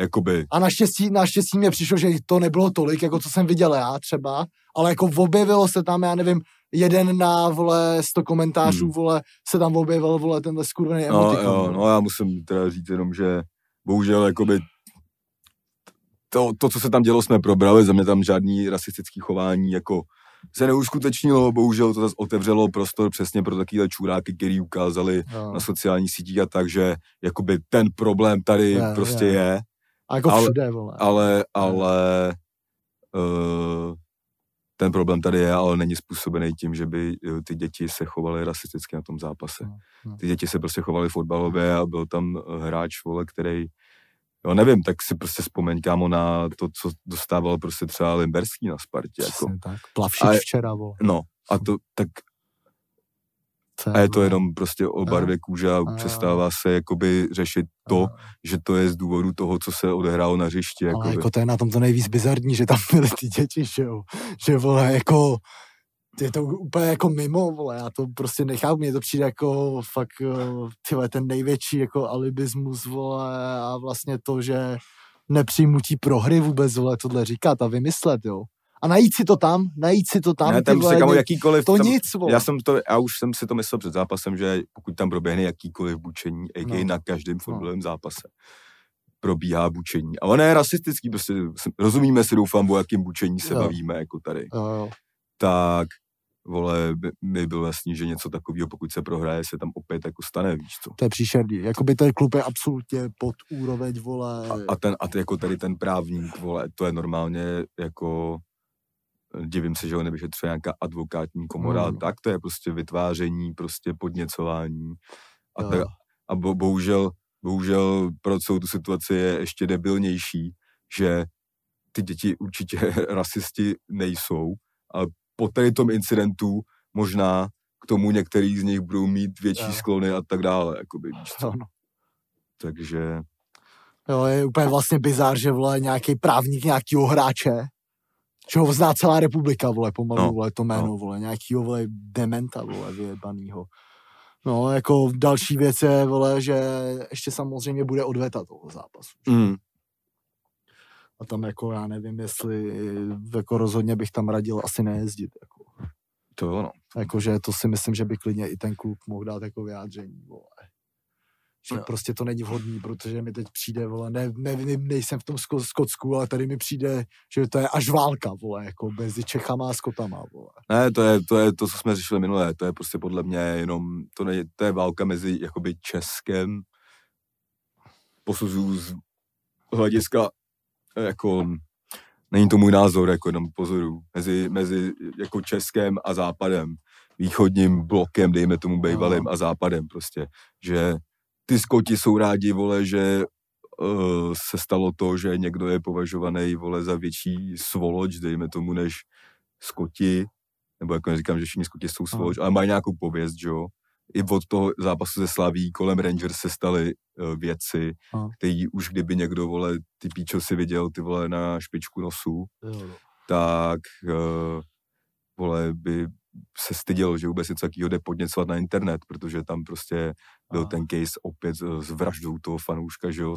Jakoby. A naštěstí, naštěstí mě přišlo, že to nebylo tolik, jako co jsem viděl já třeba, ale jako objevilo se tam, já nevím, jeden na, vole, 100 komentářů, hmm. vole, se tam objevil, vole, tenhle skurvený no, emotikon. Jo, no já musím teda říct jenom, že bohužel, jakoby to, to, co se tam dělo, jsme probrali, za mě tam žádný rasistický chování, jako se neuskutečnilo, bohužel to zase otevřelo prostor přesně pro takové čuráky, který ukázali no. na sociálních sítích a tak, že jakoby ten problém tady je, prostě je. je a jako ale, všude, vole. Ale, ale uh, ten problém tady je, ale není způsobený tím, že by uh, ty děti se chovaly rasisticky na tom zápase. No, no. Ty děti se prostě chovaly fotbalově a byl tam hráč, vole, který Jo, nevím, tak si prostě vzpomeň, kámo, na to, co dostával prostě třeba Limberský na Spartě. Jako. tak. Plavšič a, včera, vole. No, a to, tak a je to jenom prostě o barvě kůže a přestává se jakoby řešit to, že to je z důvodu toho, co se odehrálo na hřišti. Ale jako to je na tom to nejvíc bizarní, že tam byly ty děti, že jo. Že vole, jako je to úplně jako mimo, vole, já to prostě nechápu, mně to přijde jako fakt, eh, tyhle, ten největší jako alibismus, vole, a vlastně to, že nepřijmutí prohry vůbec, vole, tohle říkat a vymyslet, jo a najít si to tam, najít si to tam. Ne, tam vole, kamo, jakýkoliv, to tam, nic, vole. Já jsem to, já už jsem si to myslel před zápasem, že pokud tam proběhne jakýkoliv bučení, a no. na každém fotbalovém no. zápase, probíhá bučení. A ono je rasistický, prostě rozumíme si, doufám, o jakým bučení se Jo. bavíme, jako tady. Jo, jo. Tak, vole, by- mi bylo jasný, že něco takového, pokud se prohraje, se tam opět jako stane, víš co. To je příšerný. Jakoby ten klub je absolutně pod úroveň, vole. A, a, ten, a ty, jako tady ten právník, vole, to je normálně jako, divím se, že ho nevyšetřuje nějaká advokátní komora, Hmm. tak to je prostě vytváření, prostě podněcování. A, Jo. ta, a bo, bohužel, bohužel pro celou tu situaci je ještě debilnější, že ty děti určitě [laughs] rasisti nejsou, ale po tady tom incidentu možná k tomu některý z nich budou mít větší Jo. sklony a tak dále, jakoby. Jo, no. Takže Jo, je úplně vlastně bizár, že vole nějaký právník nějakýho hráče, že ho zná celá republika, vole, pomalu, No, vole, to jméno, no. no. vole, nějakýho, vole, dementa, vole, vyjebanýho. No, jako další věc je, vole, že ještě samozřejmě bude odveta toho zápasu. mm, A tam jako já nevím, jestli jako rozhodně bych tam radil asi nejezdit. Jako. to jo, no. Jakože to si myslím, že by klidně i ten klub mohl dát jako vyjádření, vole. Že No. prostě to není vhodný, protože mi teď přijde, vole, ne, ne, ne nejsem v tom Sko- Skotsku, ale tady mi přijde, že to je až válka, vole, jako mezi Čechama a Skotama, vole. Ne, to je, to je to, co jsme řešili minulé, to je prostě podle mě jenom, to, ne, to je válka mezi jakoby Českem, posuzuju z hlediska, jako, není to můj názor, jako jenom pozoru, mezi, mezi jako Českem a Západem, východním blokem, dejme tomu bývalým, a Západem prostě, že ty Skoti jsou rádi, vole, že uh, se stalo to, že někdo je považovaný, vole, za větší svoloč, dejme tomu, než Skoti, nebo jako neříkám, že všichni Skoti jsou svoloč, ale mají nějakou pověst, že jo. I od toho zápasu ze Slaví kolem Rangers se staly uh, věci, který už kdyby někdo, vole, ty píčo si viděl, ty vole, na špičku nosu, Jo, no. tak uh, vole, by se styděl, že vůbec něco takového jde podněcovat na internet, protože tam prostě byl Aha. ten case opět s s vraždou toho fanouška, že jo,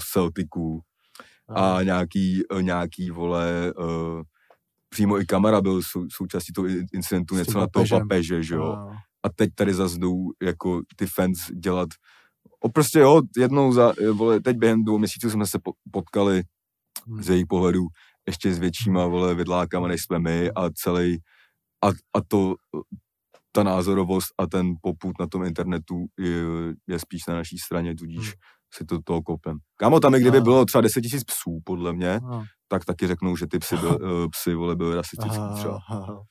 Aha. a nějaký, eh, nějaký vole, uh, přímo i kamera byl sou, součástí toho in- incidentu, S něco na toho papeže, že jo. A teď tady zase jdou jako ty fans dělat, o prostě jo, jednou za, eh, vole, teď během dvou měsíců jsme se po- potkali Hmm. z jejich pohledu ještě s většíma, vole, vidlákama, než jsme my a celý, a, a to, ta názorovost a ten poput na tom internetu je, je spíš na naší straně, tudíž Hmm. si to toho kopem. Kámo, tam i kdyby bylo třeba 10 tisíc psů, podle mě, No. tak taky řeknou, že ty psy, byl, [laughs] eh, psy vole, byly rasistický třeba. Aha.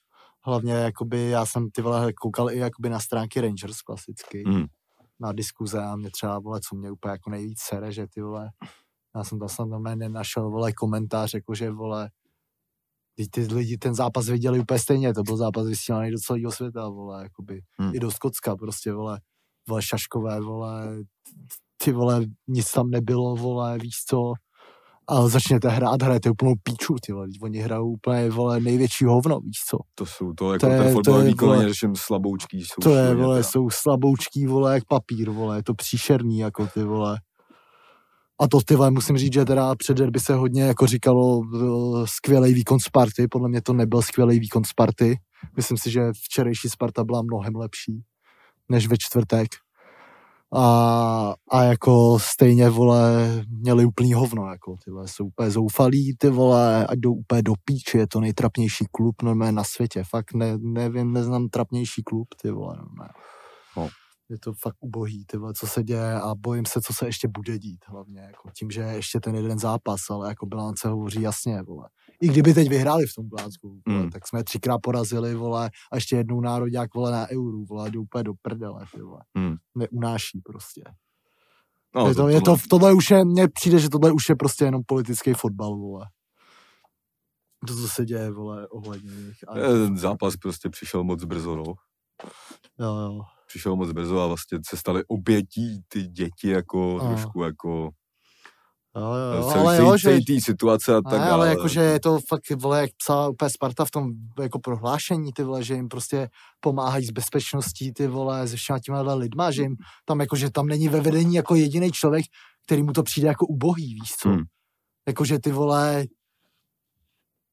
Hlavně, jakoby, já jsem ty vole koukal i jakoby na stránky Rangers klasicky, Mm. na diskuze a mě třeba, vole, co mě úplně jako nejvíc sere, že ty vole, já jsem tam snad normálně nenašel, vole, komentář, jakože, vole, ty, ty lidi ten zápas viděli úplně stejně, to byl zápas vysílaný do celého světa, vole, jakoby, Hmm. i do Skotska, prostě, vole, vole, šaškové, vole, ty vole, nic tam nebylo, vole, víš co, a začněte hrát, hrajete úplnou píču, ty vole, teď oni hrajou úplně, vole, největší hovno, víš co. To jsou to, jako To je- ten to fotbal je, výkon, vole, řeším slaboučký. Jsou To je, vole, jsou slaboučký, vole, jak papír, vole, je to příšerný, jako ty, vole. A to, ty vole, musím říct, že teda před derby se hodně, jako říkalo, skvělý výkon Sparty, podle mě to nebyl skvělý výkon Sparty. Myslím si, že včerejší Sparta byla mnohem lepší, než ve čtvrtek. A, a jako stejně, vole, měli úplný hovno, jako, ty vole, jsou úplně zoufalí, ty vole, ať jdou úplně do píči, je to nejtrapnější klub normálně na světě, fakt ne, nevím, neznám trapnější klub, ty vole, normálně. No. Je to fakt ubohý, ty vole, co se děje a bojím se, co se ještě bude dít hlavně, jako tím, že je ještě ten jeden zápas, ale jako bilance hovoří jasně, vole. I kdyby teď vyhráli v tom Glasgow, vole, Mm. tak jsme třikrát porazili, vole, a ještě jednou národák, vole, na euru, vole, jde úplně do prdele, ty vole. Mm. Neunáší prostě. No, je to, je to, tohle už je, mně přijde, že tohle už je prostě jenom politický fotbal, vole. To, co se děje, vole, ohledně nich. A, Eh, Ten zápas prostě přišel moc brzo, no. jo, jo. Přišel moc brzo a vlastně se staly obětí ty děti jako Ano. trošku jako Jo, jo, celý, ale jo, že, celý tý situace a tak dále. ale jakože je to fakt, vole, jak psala úplně Sparta v tom jako prohlášení, ty vole, že jim prostě pomáhají s bezpečností, ty vole, se všema těma lidma, že jim tam jakože tam není ve vedení jako jediný člověk, který mu to přijde jako ubohý, víš co? Hmm. Jakože ty vole,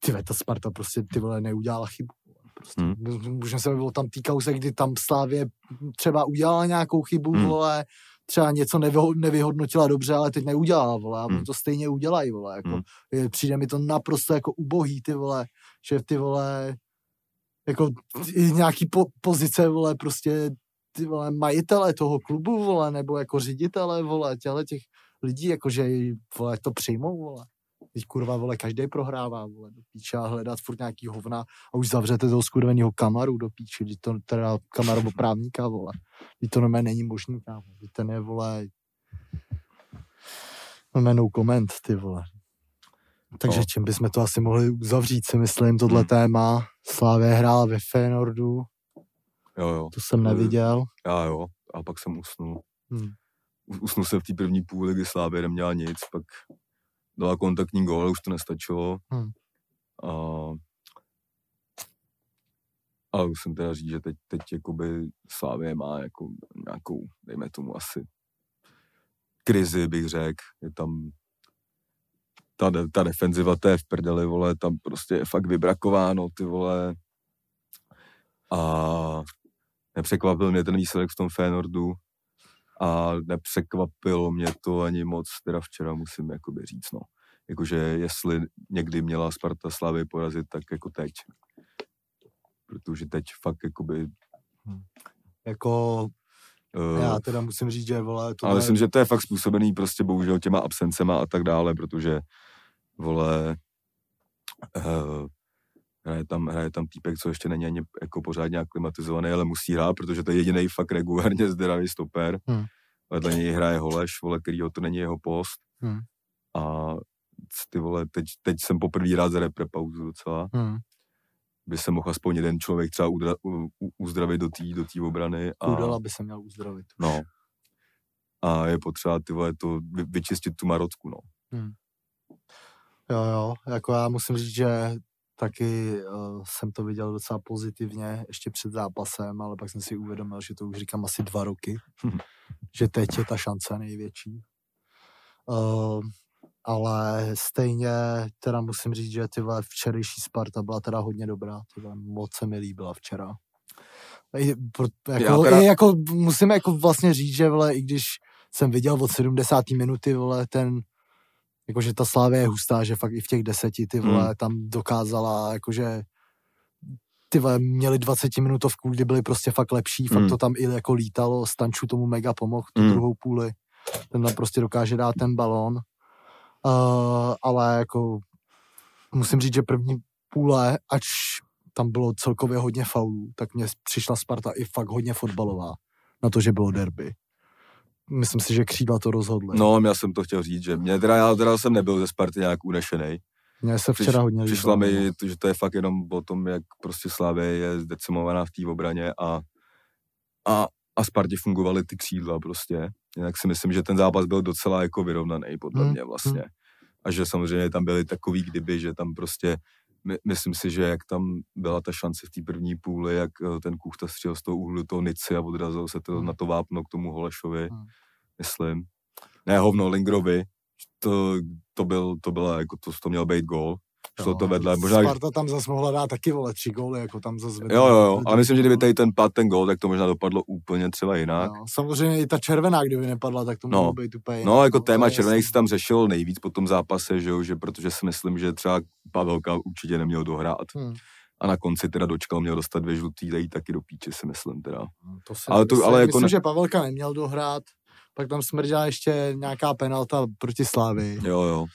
ty vole, ta Sparta prostě ty vole neudělala chybu. Prostě. Hmm. Můžeme se bylo tam té kauze, kdy tam Slávě třeba udělala nějakou chybu, Hmm. vole, třeba něco nevyho, nevyhodnotila dobře, ale teď neudělala, vole, a Hmm. to stejně udělají, vole, jako, Hmm. přijde mi to naprosto jako ubohý, ty vole, že ty vole, jako nějaký po, pozice, vole, prostě ty vole, majitele toho klubu, vole, nebo jako ředitele, vole, těle těch lidí, jakože, vole, to přijmou, vole. Teď kurva, vole, každý prohrává, vole, do píče a hledat furt nějaký hovna a už zavřete toho skurveného kamaru do píči, když to teda kamaru právníka, vole. Teď to normálně není možný, kámo. Teď ten je, vole, normálně no comment, ty vole. Takže No. čím bychom to asi mohli uzavřít, si myslím, tohle Hmm. téma. Slávě hrála ve Fénordu, Jo, jo. to jsem je- neviděl. Já jo. A pak jsem usnul. Hmm. Usnul jsem v té první půli, kdy Slávě neměla nic, pak dala kontaktní gól, už to nestačilo. Hmm. A ale už jsem teda říct, že teď, teď jakoby Slávě má jako nějakou, dejme tomu asi krizi, bych řekl. Je tam ta, ta defenziva, to je v prdeli, vole, tam prostě je fakt vybrakováno, ty vole. A nepřekvapil mě ten výsledek v tom Fénordu a nepřekvapilo mě to ani moc, teda včera musím jakoby říct, no. Jakože jestli někdy měla Sparta Slavy porazit, tak jako teď. Protože teď fakt jakoby... Jako, Uh, já teda musím říct, že, vole, to ale myslím, že to je fakt způsobený prostě bohužel těma absencema a tak dále, protože vole uh, hraje tam, hraje tam týpek, co ještě není ani jako pořádně aklimatizovaný, ale musí hrát, protože to je jediný fakt regulárně [laughs] zdravý stoper. Hmm. Vedle něj hraje Holeš, vole, kterýho to není jeho post. Hmm. A ty vole, teď, teď jsem poprvé rád za repre pauzu docela. Hmm. By se mohl aspoň jeden člověk třeba udra, u, u, uzdravit do té do tý obrany. A, Kudela by se měl uzdravit. No. A je potřeba ty vole to vy, vyčistit tu marotku, no. Jo, jo, jako já musím říct, že taky uh, jsem to viděl docela pozitivně ještě před zápasem, ale pak jsem si uvědomil, že to už říkám asi dva roky, že teď je ta šance největší. Uh, ale stejně teda musím říct, že ty vole včerejší Sparta byla teda hodně dobrá, ty vole, moc se mi líbila včera. I, pro, jako, teda- i jako, musím jako vlastně říct, že vole, i když jsem viděl od 70. minuty, vole, ten jakože ta Slávě je hustá, že fakt i v těch deseti, ty vole, Hmm. tam dokázala, jakože ty vole, měli 20 minutovku, kdy byli prostě fakt lepší, fakt Hmm. to tam i jako lítalo, Stanču tomu mega pomohl, tu Hmm. druhou půli, ten tam prostě dokáže dát ten balón, uh, ale jako musím říct, že první půle, ač tam bylo celkově hodně faulů, tak mě přišla Sparta i fakt hodně fotbalová na to, že bylo derby. Myslím si, že křídla to rozhodly. No, já jsem to chtěl říct, že mě teda, já teda jsem nebyl ze Sparty nějak unešený. Mně se včera hodně líbilo. Přišla no. mi, to, že to je fakt jenom o tom, jak prostě Slávě je zdecimovaná v té obraně a, a, a Spartě fungovaly ty křídla prostě. Jinak si myslím, že ten zápas byl docela jako vyrovnaný, podle Hmm, mě vlastně. A že samozřejmě tam byly takový kdyby, že tam prostě my, myslím si, že jak tam byla ta šance v té první půli, jak eh, ten Kuchta střel z toho úhlu toho Nici a odrazil se to Hmm. na to vápno k tomu Holešovi, Hmm. myslím. Ne, hovno, Lingrovi. To, to, byl, to byla, jako to, to měl být gól. Šlo to vedle, možná, Sparta tam zase mohla dát taky, vole, tři góly, jako tam zase vedle. Jo, jo, jo, ale myslím, že kdyby tady ten pad, ten gol, tak to možná dopadlo úplně třeba jinak. Jo, samozřejmě i ta červená, kdyby nepadla, tak to No. mohlo být úplně jinak, No, jako to téma červených jasný. se tam řešil nejvíc po tom zápase, že jo, že protože si myslím, že třeba Pavelka určitě neměl dohrát. Hmm. A na konci teda dočkal, měl dostat dvě žlutý, dají taky do píče, si myslím teda. No, To si Ale to- myslím, ale jako myslím ne- že Pavelka neměl dohrát, pak tam smrdila ještě nějaká penalta proti Slávy. Jo, jo.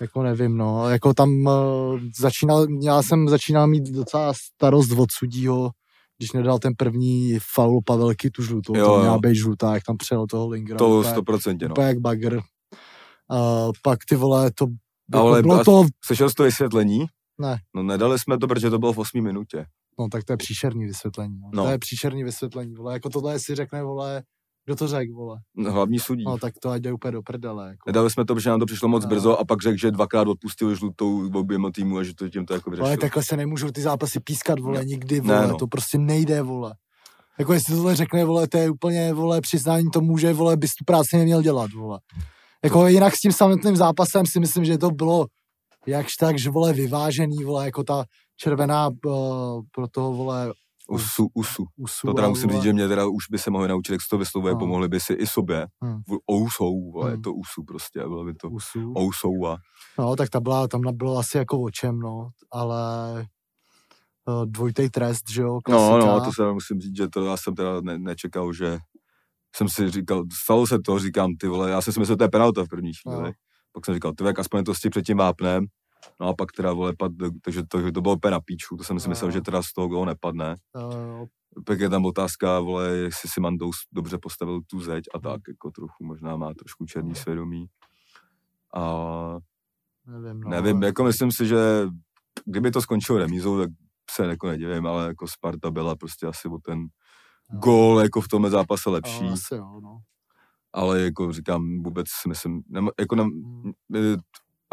Jako nevím, no. Jako tam uh, začínal, já jsem začínal mít docela starost od sudího, když nedal ten první faul Pavelky, tu žlutou, Jo, to měla jo. být žlutá, jak tam přijel toho Lingra. To úplně, stoprocentně, no. úplně jak bagr. Uh, pak ty vole, to Ale jako bylo a- to, Slyšel jsi to vysvětlení? Ne. No nedali jsme to, protože to bylo v 8 minutě. no tak to je příšerný vysvětlení. No. No. To je příšerný vysvětlení, vole. Jako tohle si řekne, vole, kdo to řekl, vole. No, Hlavní sudí. No tak to ať jde úplně do prdele. Jako. Nedali jsme to, protože nám to přišlo moc No. brzo a pak řekl, že dvakrát odpustil žlutou oběma týmu a že to tím to jako Ale vyřešil. takhle se nemůžou ty zápasy pískat, vole, Ne. nikdy, Ne, vole, no. to prostě nejde, vole. Jako jestli tohle řekne, vole, to je úplně, vole, přiznání tomu, že, vole, bys tu práci neměl dělat, vole. Jako jinak s tím samotným zápasem si myslím, že to bylo jakž tak, že, vole, vyvážený, vole, jako ta červená uh, pro toho, vole, Usu, usu. Usu To teda a musím říct, že mě teda už by se mohli naučit, jak se to vyslovuje, No. pomohli by si i sobě. Hmm. Ousou, je Hmm. to usu prostě, bylo by to Usu. ousou a No, tak ta byla, tam bylo asi jako o čem, no, ale uh, dvojitej trest, že jo, No, klasika. no, to se musím říct, že to já jsem teda ne, nečekal, že jsem si říkal, stalo se to, říkám, ty vole, já jsem si myslel, že to je penalta v první chvíli. No. Pak jsem říkal, ty jak aspoň to s před tím vápnem, no a pak teda, vole, pad, takže to, to bylo úplně na píču, to jsem si No. myslel, že teda z toho golu nepadne. Uh, Pak je tam otázka, vole, jestli si Mandous dobře postavil tu zeď Hmm. a tak, jako trochu možná má trošku černý svědomí. A nevím, no. nevím, jako myslím si, že kdyby to skončilo remízou, tak se jako nedivím, ale jako Sparta byla prostě asi o ten no. gól jako v tomhle zápase lepší, No, asi jo, no. ale jako říkám, vůbec si myslím, nema, jako nem, Mm,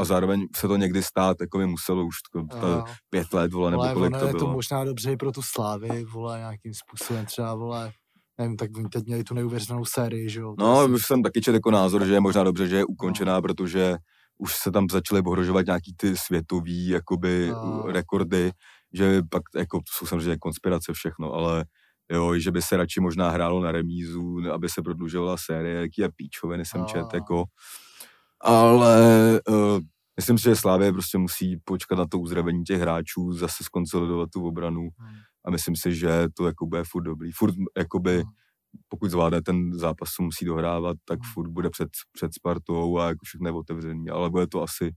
a zároveň se to někdy stát, jako by muselo už to, ta, pět let, vole, nebo kolik to je to bylo. možná dobře i pro tu slávy, vole, nějakým způsobem třeba, vole, nevím, tak oni teď měli tu neuvěřitelnou sérii, že jo. No, už jsem taky četl jako názor, že je možná dobře, že je ukončená, protože už se tam začaly ohrožovat nějaký ty světový jakoby No. rekordy, že pak jako to jsou samozřejmě konspirace všechno, ale jo, že by se radši možná hrálo na remízu, aby se prodlužovala série, jaký je píčoviny jsem No. čet, jako. Ale uh, myslím si, že Slávě prostě musí počkat na to uzdravení těch hráčů, zase skonsolidovat tu obranu Hmm. a myslím si, že to jako bude furt dobrý. Furt jakoby, Hmm. pokud zvládne ten zápas, co musí dohrávat, tak Hmm. furt bude před, před Spartou a jako všechno je otevřený, ale bude to asi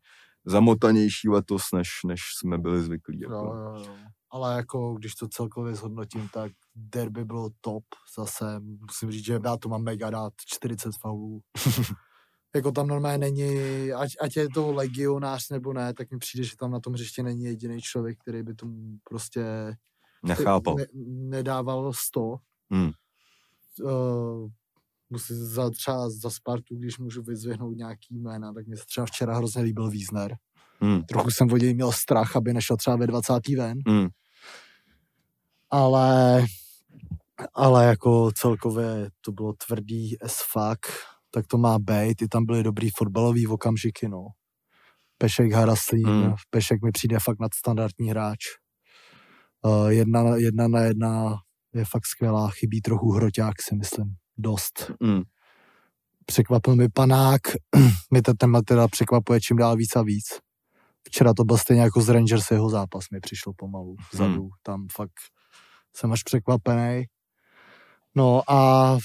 zamotanější letos, než, než jsme byli zvyklí. Jako. Jo, jo, jo. Ale jako, když to celkově zhodnotím, tak derby bylo top. Zase musím říct, že já to mám mega rád, 40 faulů. [laughs] jako tam normálně není, ať, ať je to legionář nebo ne, tak mi přijde, že tam na tom hřiště není jediný člověk, který by tomu prostě Nechápal. Ne, nedával 100. Hmm. Uh, musím za, třeba za Spartu, když můžu vyzvihnout nějaký jména, tak mě se třeba včera hrozně líbil Wiesner. Hmm. Trochu jsem od něj měl strach, aby nešel třeba ve 20. ven, Hmm. ale, ale jako celkově to bylo tvrdý as fuck, tak to má být, i tam byly dobrý fotbalový okamžiky, no. Pešek Haraslín, Hmm. Pešek mi přijde fakt nadstandardní hráč. Uh, jedna, na- jedna na jedna je fakt skvělá, chybí trochu hroťák, si myslím, dost. Hmm. Překvapil mi panák, [clears throat] mi to téma teda překvapuje čím dál víc a víc. Včera to byl stejně jako z Rangers jeho zápas, mi přišlo pomalu vzadu. Hmm. Tam fakt jsem až překvapený. No a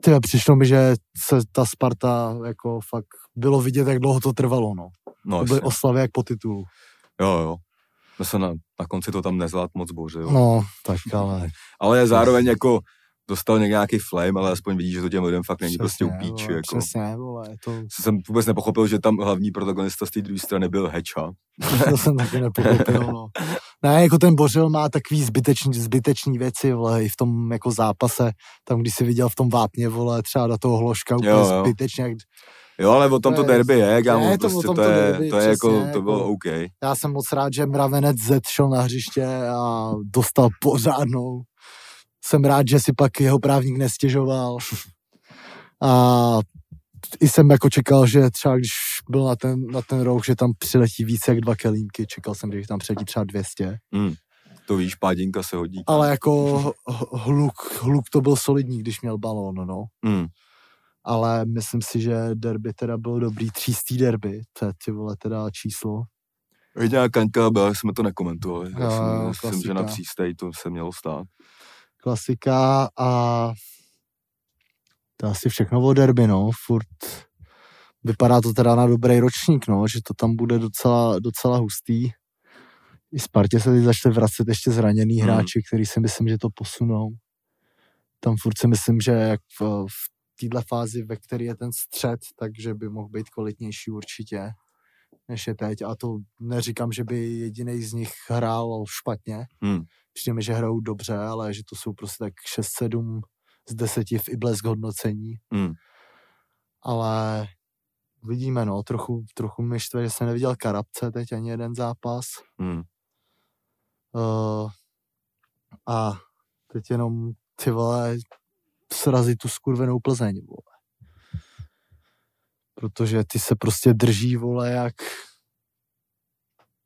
tyhle, přišlo mi, že se ta Sparta jako fakt bylo vidět, jak dlouho to trvalo, no. No, To byly jasně. oslavy jak po titulu. jo, jo. Zase na, na konci to tam nezvlád moc bože, jo. No, tak ale... [laughs] Ale zároveň jako dostal nějaký flame, ale aspoň vidíš, že to těm lidem fakt není prostě Přesně, upíči. vole, Jako. Přesně, vole, to, Jsem vůbec nepochopil, že tam hlavní protagonista z té druhé strany byl Heča. [laughs] to jsem taky nepochopil, no. [laughs] Ne, jako ten Bořil má takový zbytečný, zbytečný věci, vole, i v tom jako zápase, tam, když si viděl v tom vápně, vole, třeba do toho hložka, úplně Jo, jo. zbytečně, jak Jo, ale o tom to To derby je, kámo, je to prostě to, to je, derby, to je jako, přesně, to bylo jako- OK. Já jsem moc rád, že Mravenec Z šel na hřiště a dostal pořádnou. Jsem rád, že si pak jeho právník nestěžoval. [laughs] A i jsem jako čekal, že třeba když byl na ten, na ten rok, že tam přiletí více jak dva kelímky. Čekal jsem, že tam přiletí třeba 200. Hmm. To víš, pádinka se hodí. Ale jako hluk, hluk to byl solidní, když měl balón, no. Hmm. Ale myslím si, že derby teda bylo dobrý, třístý derby, to je ty vole teda číslo. Jediná kaňka byla, jsme to nekomentovali. Já si jo, myslím, že na přístej to se mělo stát. klasika a to je asi všechno o derby, no, furt vypadá to teda na dobrý ročník, no, že to tam bude docela, docela hustý. I Spartě se teď začne vracet ještě zraněný Hmm. hráči, který si myslím, že to posunou. Tam furt si myslím, že jak v, v této fázi, ve které je ten střed, takže by mohl být kvalitnější určitě, než je teď. A to neříkám, že by jediný z nich hrál špatně, Hmm. přijde mi, že hrajou dobře, ale že to jsou prostě tak 6-7 z 10 v iblesk hodnocení. Hmm. Ale vidíme, no, trochu, trochu mi štve, že jsem neviděl Karabce teď ani jeden zápas. Hmm. Uh, a teď jenom ty vole srazit tu skurvenou Plzeň, vole. Protože ty se prostě drží, vole, jak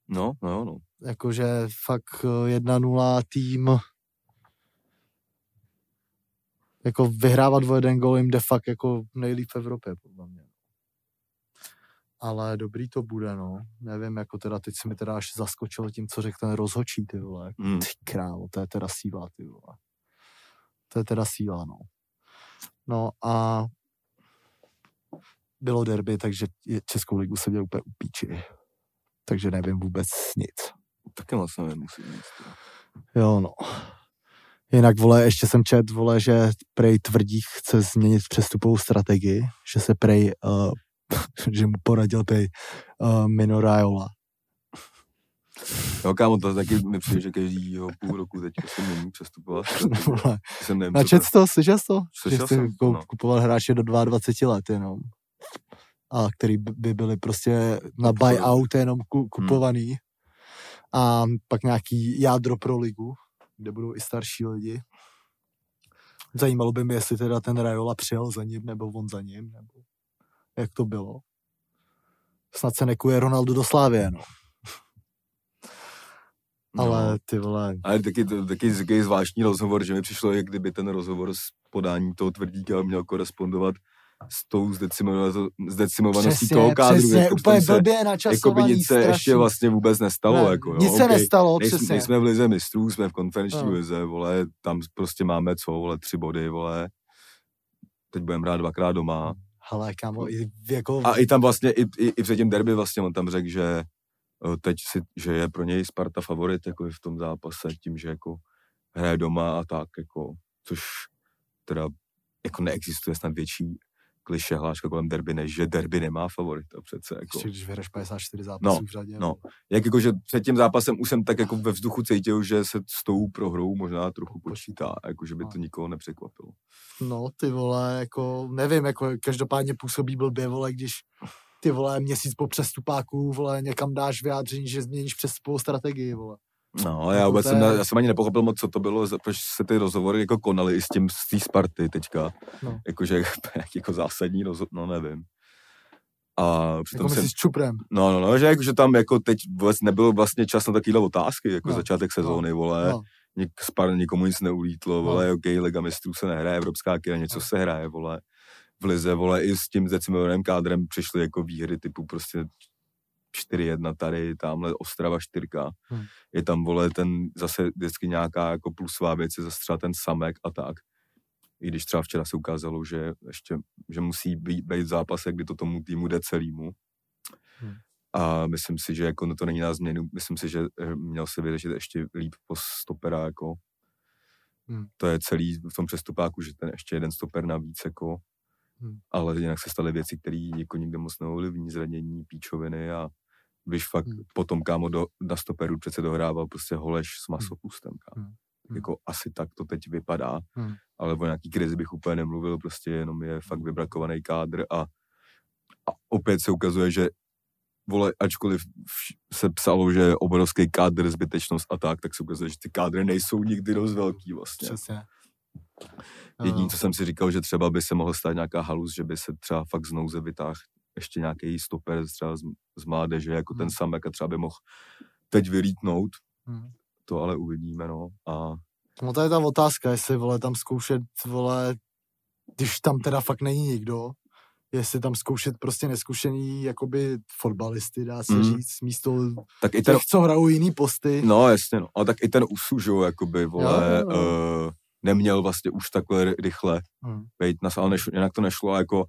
No, no, no. Jakože fakt eh, 1-0 tým jako vyhrávat o jeden gol jim jde fakt jako nejlíp v Evropě, podle mě. Ale dobrý to bude, no. Nevím, jako teda teď si mi teda až zaskočilo tím, co řekl ten rozhočí, ty vole. Mm. Ty krávo, to je teda síla, ty vole. To je teda síla, no. No a bylo derby, takže Českou ligu se dělal úplně u píči. Takže nevím vůbec nic. Taky moc nevím, musím říct. jo. Jo, no. Jinak, vole, ještě jsem čet, vole, že Prej Tvrdík chce změnit přestupovou strategii, že se Prej, uh, [laughs] že mu poradil Prej uh, Mino Raiola. Jo, kámo, to taky mi přijde, že každýho půl roku teď se mění přestupovat. [laughs] Jsem nevím, co Načet to- slyšel to? Slyšel že jsem, kou- no. kupoval hráče do 22 let jenom. A který by- by byli prostě na buyout jenom ku, kupovaný. A pak nějaký jádro pro ligu, kde budou i starší lidi. Zajímalo by mě, jestli teda ten Rajola přijel za ním, nebo on za ním, nebo jak to bylo. Snad se nekuje Ronaldo do Slávě, no. Ale No. ty vole, Ale taky, taky, taky zvláštní rozhovor, že mi přišlo, jak kdyby ten rozhovor z podání toho tvrdíka měl korespondovat s tou zdecimovaností, přesně, toho kádru. přesně, jako úplně se, blbě jako by načasovaný, nic se ještě vlastně vůbec nestalo. Ne, jako, jo, nic se okej. nestalo, Nejsme, přesně. nejsme v lize mistrů, jsme v konferenční No. lize, vole, tam prostě máme co, vole, tři body, vole. Teď budeme hrát dvakrát doma. Hele, kámo, i jako... A i tam vlastně, i, i, i před tím derby vlastně on tam řekl, že teď si, že je pro něj Sparta favorit jako v tom zápase, tím, že jako hraje doma a tak, jako, což teda jako neexistuje snad větší kliše hláška kolem derby, než že derby nemá favorita přece. Jako. Ještě když vyhraješ 54 zápasů No, v řadě. no. Jak jako, že před tím zápasem už jsem tak jako ve vzduchu cítil, že se s tou prohrou možná trochu počítá, jako že by to nikoho nepřekvapilo. no, ty vole, jako, nevím, jako každopádně působí blbě, vole, když ty vole měsíc po přestupáku, vole, někam dáš vyjádření, že změníš přestupovou strategii, vole. No, já Jako vůbec jsem, já jsem ani nepochopil moc, co to bylo, proč se ty rozhovory jako konaly i s tím z té Sparty teďka. No. Jakože [laughs] jak jako zásadní rozhovor, no nevím. A přitom Jako jsem, s Čuprem. no, no, no, že, jako, že tam jako teď vůbec nebyl vlastně čas na takovéhle otázky, jako No, začátek sezóny, vole. No, Nik, Spar nikomu nic neulítlo, vole, No. ok, Liga mistrů se nehraje, Evropská kina, něco No. se hraje, vole. V Lize, vole, i s tím decimovaným kádrem přišly jako výhry typu prostě 4-1 tady, tamhle Ostrava 4. Hmm. Je tam, vole, ten zase vždycky nějaká jako plusová věc, je zase třeba ten samek a tak. I když třeba včera se ukázalo, že ještě, že musí být, být zápas, kdy to tomu týmu jde celýmu. Hmm. A myslím si, že jako no to není na změnu, myslím si, že eh, měl se vyřešit ještě líp po stopera, jako Hmm. to je celý v tom přestupáku, že ten ještě jeden stoper navíc, jako Hmm. ale jinak se staly věci, které jako nikdo moc neovlivní, zranění, píčoviny a když fakt Hmm. potom kámo do, na stoperu přece dohrával prostě holeš s masopustem, kámo. Hmm. Hmm. Jako asi tak to teď vypadá, Hmm. ale o nějaký krizi bych úplně nemluvil, prostě jenom je fakt vybrakovaný kádr a, a opět se ukazuje, že vole, ačkoliv se psalo, že je obrovský kádr, zbytečnost a tak, tak se ukazuje, že ty kádry nejsou nikdy dost velký vlastně. přesně. Jediný, No, co jsem si říkal, že třeba by se mohl stát nějaká halus, že by se třeba fakt z nouze vytáhl ještě nějaký stoper třeba z, z mládeže, jako ten Hmm. samek a třeba by mohl teď vylítnout, hm. to ale uvidíme, no. A No to je ta otázka, jestli, vole, tam zkoušet, vole, když tam teda fakt není nikdo, jestli tam zkoušet prostě neskušený, jakoby fotbalisty, dá se Mm. říct, místo tak i ten, těch, co hrajou jiný posty. no jasně, no. A tak i ten Usu, že jo, jakoby, vole, Jo, jo, jo. Uh, neměl vlastně už takhle ry- rychle Hm. vejít na ale nešlo, jinak to nešlo, a jako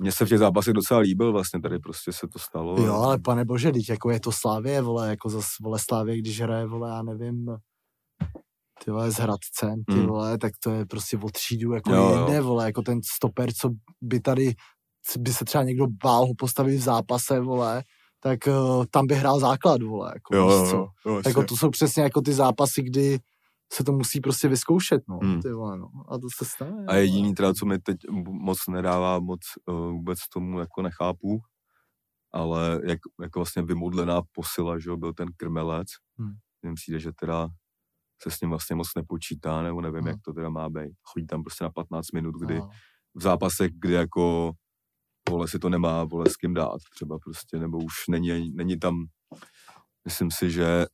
mně se v těch zápasech docela líbil, vlastně tady prostě se to stalo. Jo, ale pane bože, teď jako je to Slávě, vole, jako zas, vole, Slávě, když hraje, vole, já nevím, ty vole, s Hradcem, ty Mm. vole, tak to je prostě o třídu, jako Jo, jo. jinde, vole, jako ten stoper, co by tady, by se třeba někdo bál ho postavit v zápase, vole, tak uh, tam by hrál základ, vole, jako, jo, jo, co. jo, jo, Jako to jsou přesně jako ty zápasy, kdy se to musí prostě vyzkoušet, no, Hmm. ty vole, no. A to se stane. A jediný teda, co mi teď moc nedává, moc uh, vůbec tomu jako nechápu, ale jak, jako vlastně vymodlená posila, že jo, byl ten krmelec. Hmm. Mně přijde, že teda se s ním vlastně moc nepočítá, nebo nevím, Hmm. jak to teda má být. Chodí tam prostě na 15 minut, kdy No. v zápasech, kdy jako vole si to nemá, vole s kým dát třeba prostě, nebo už není, není tam myslím si, že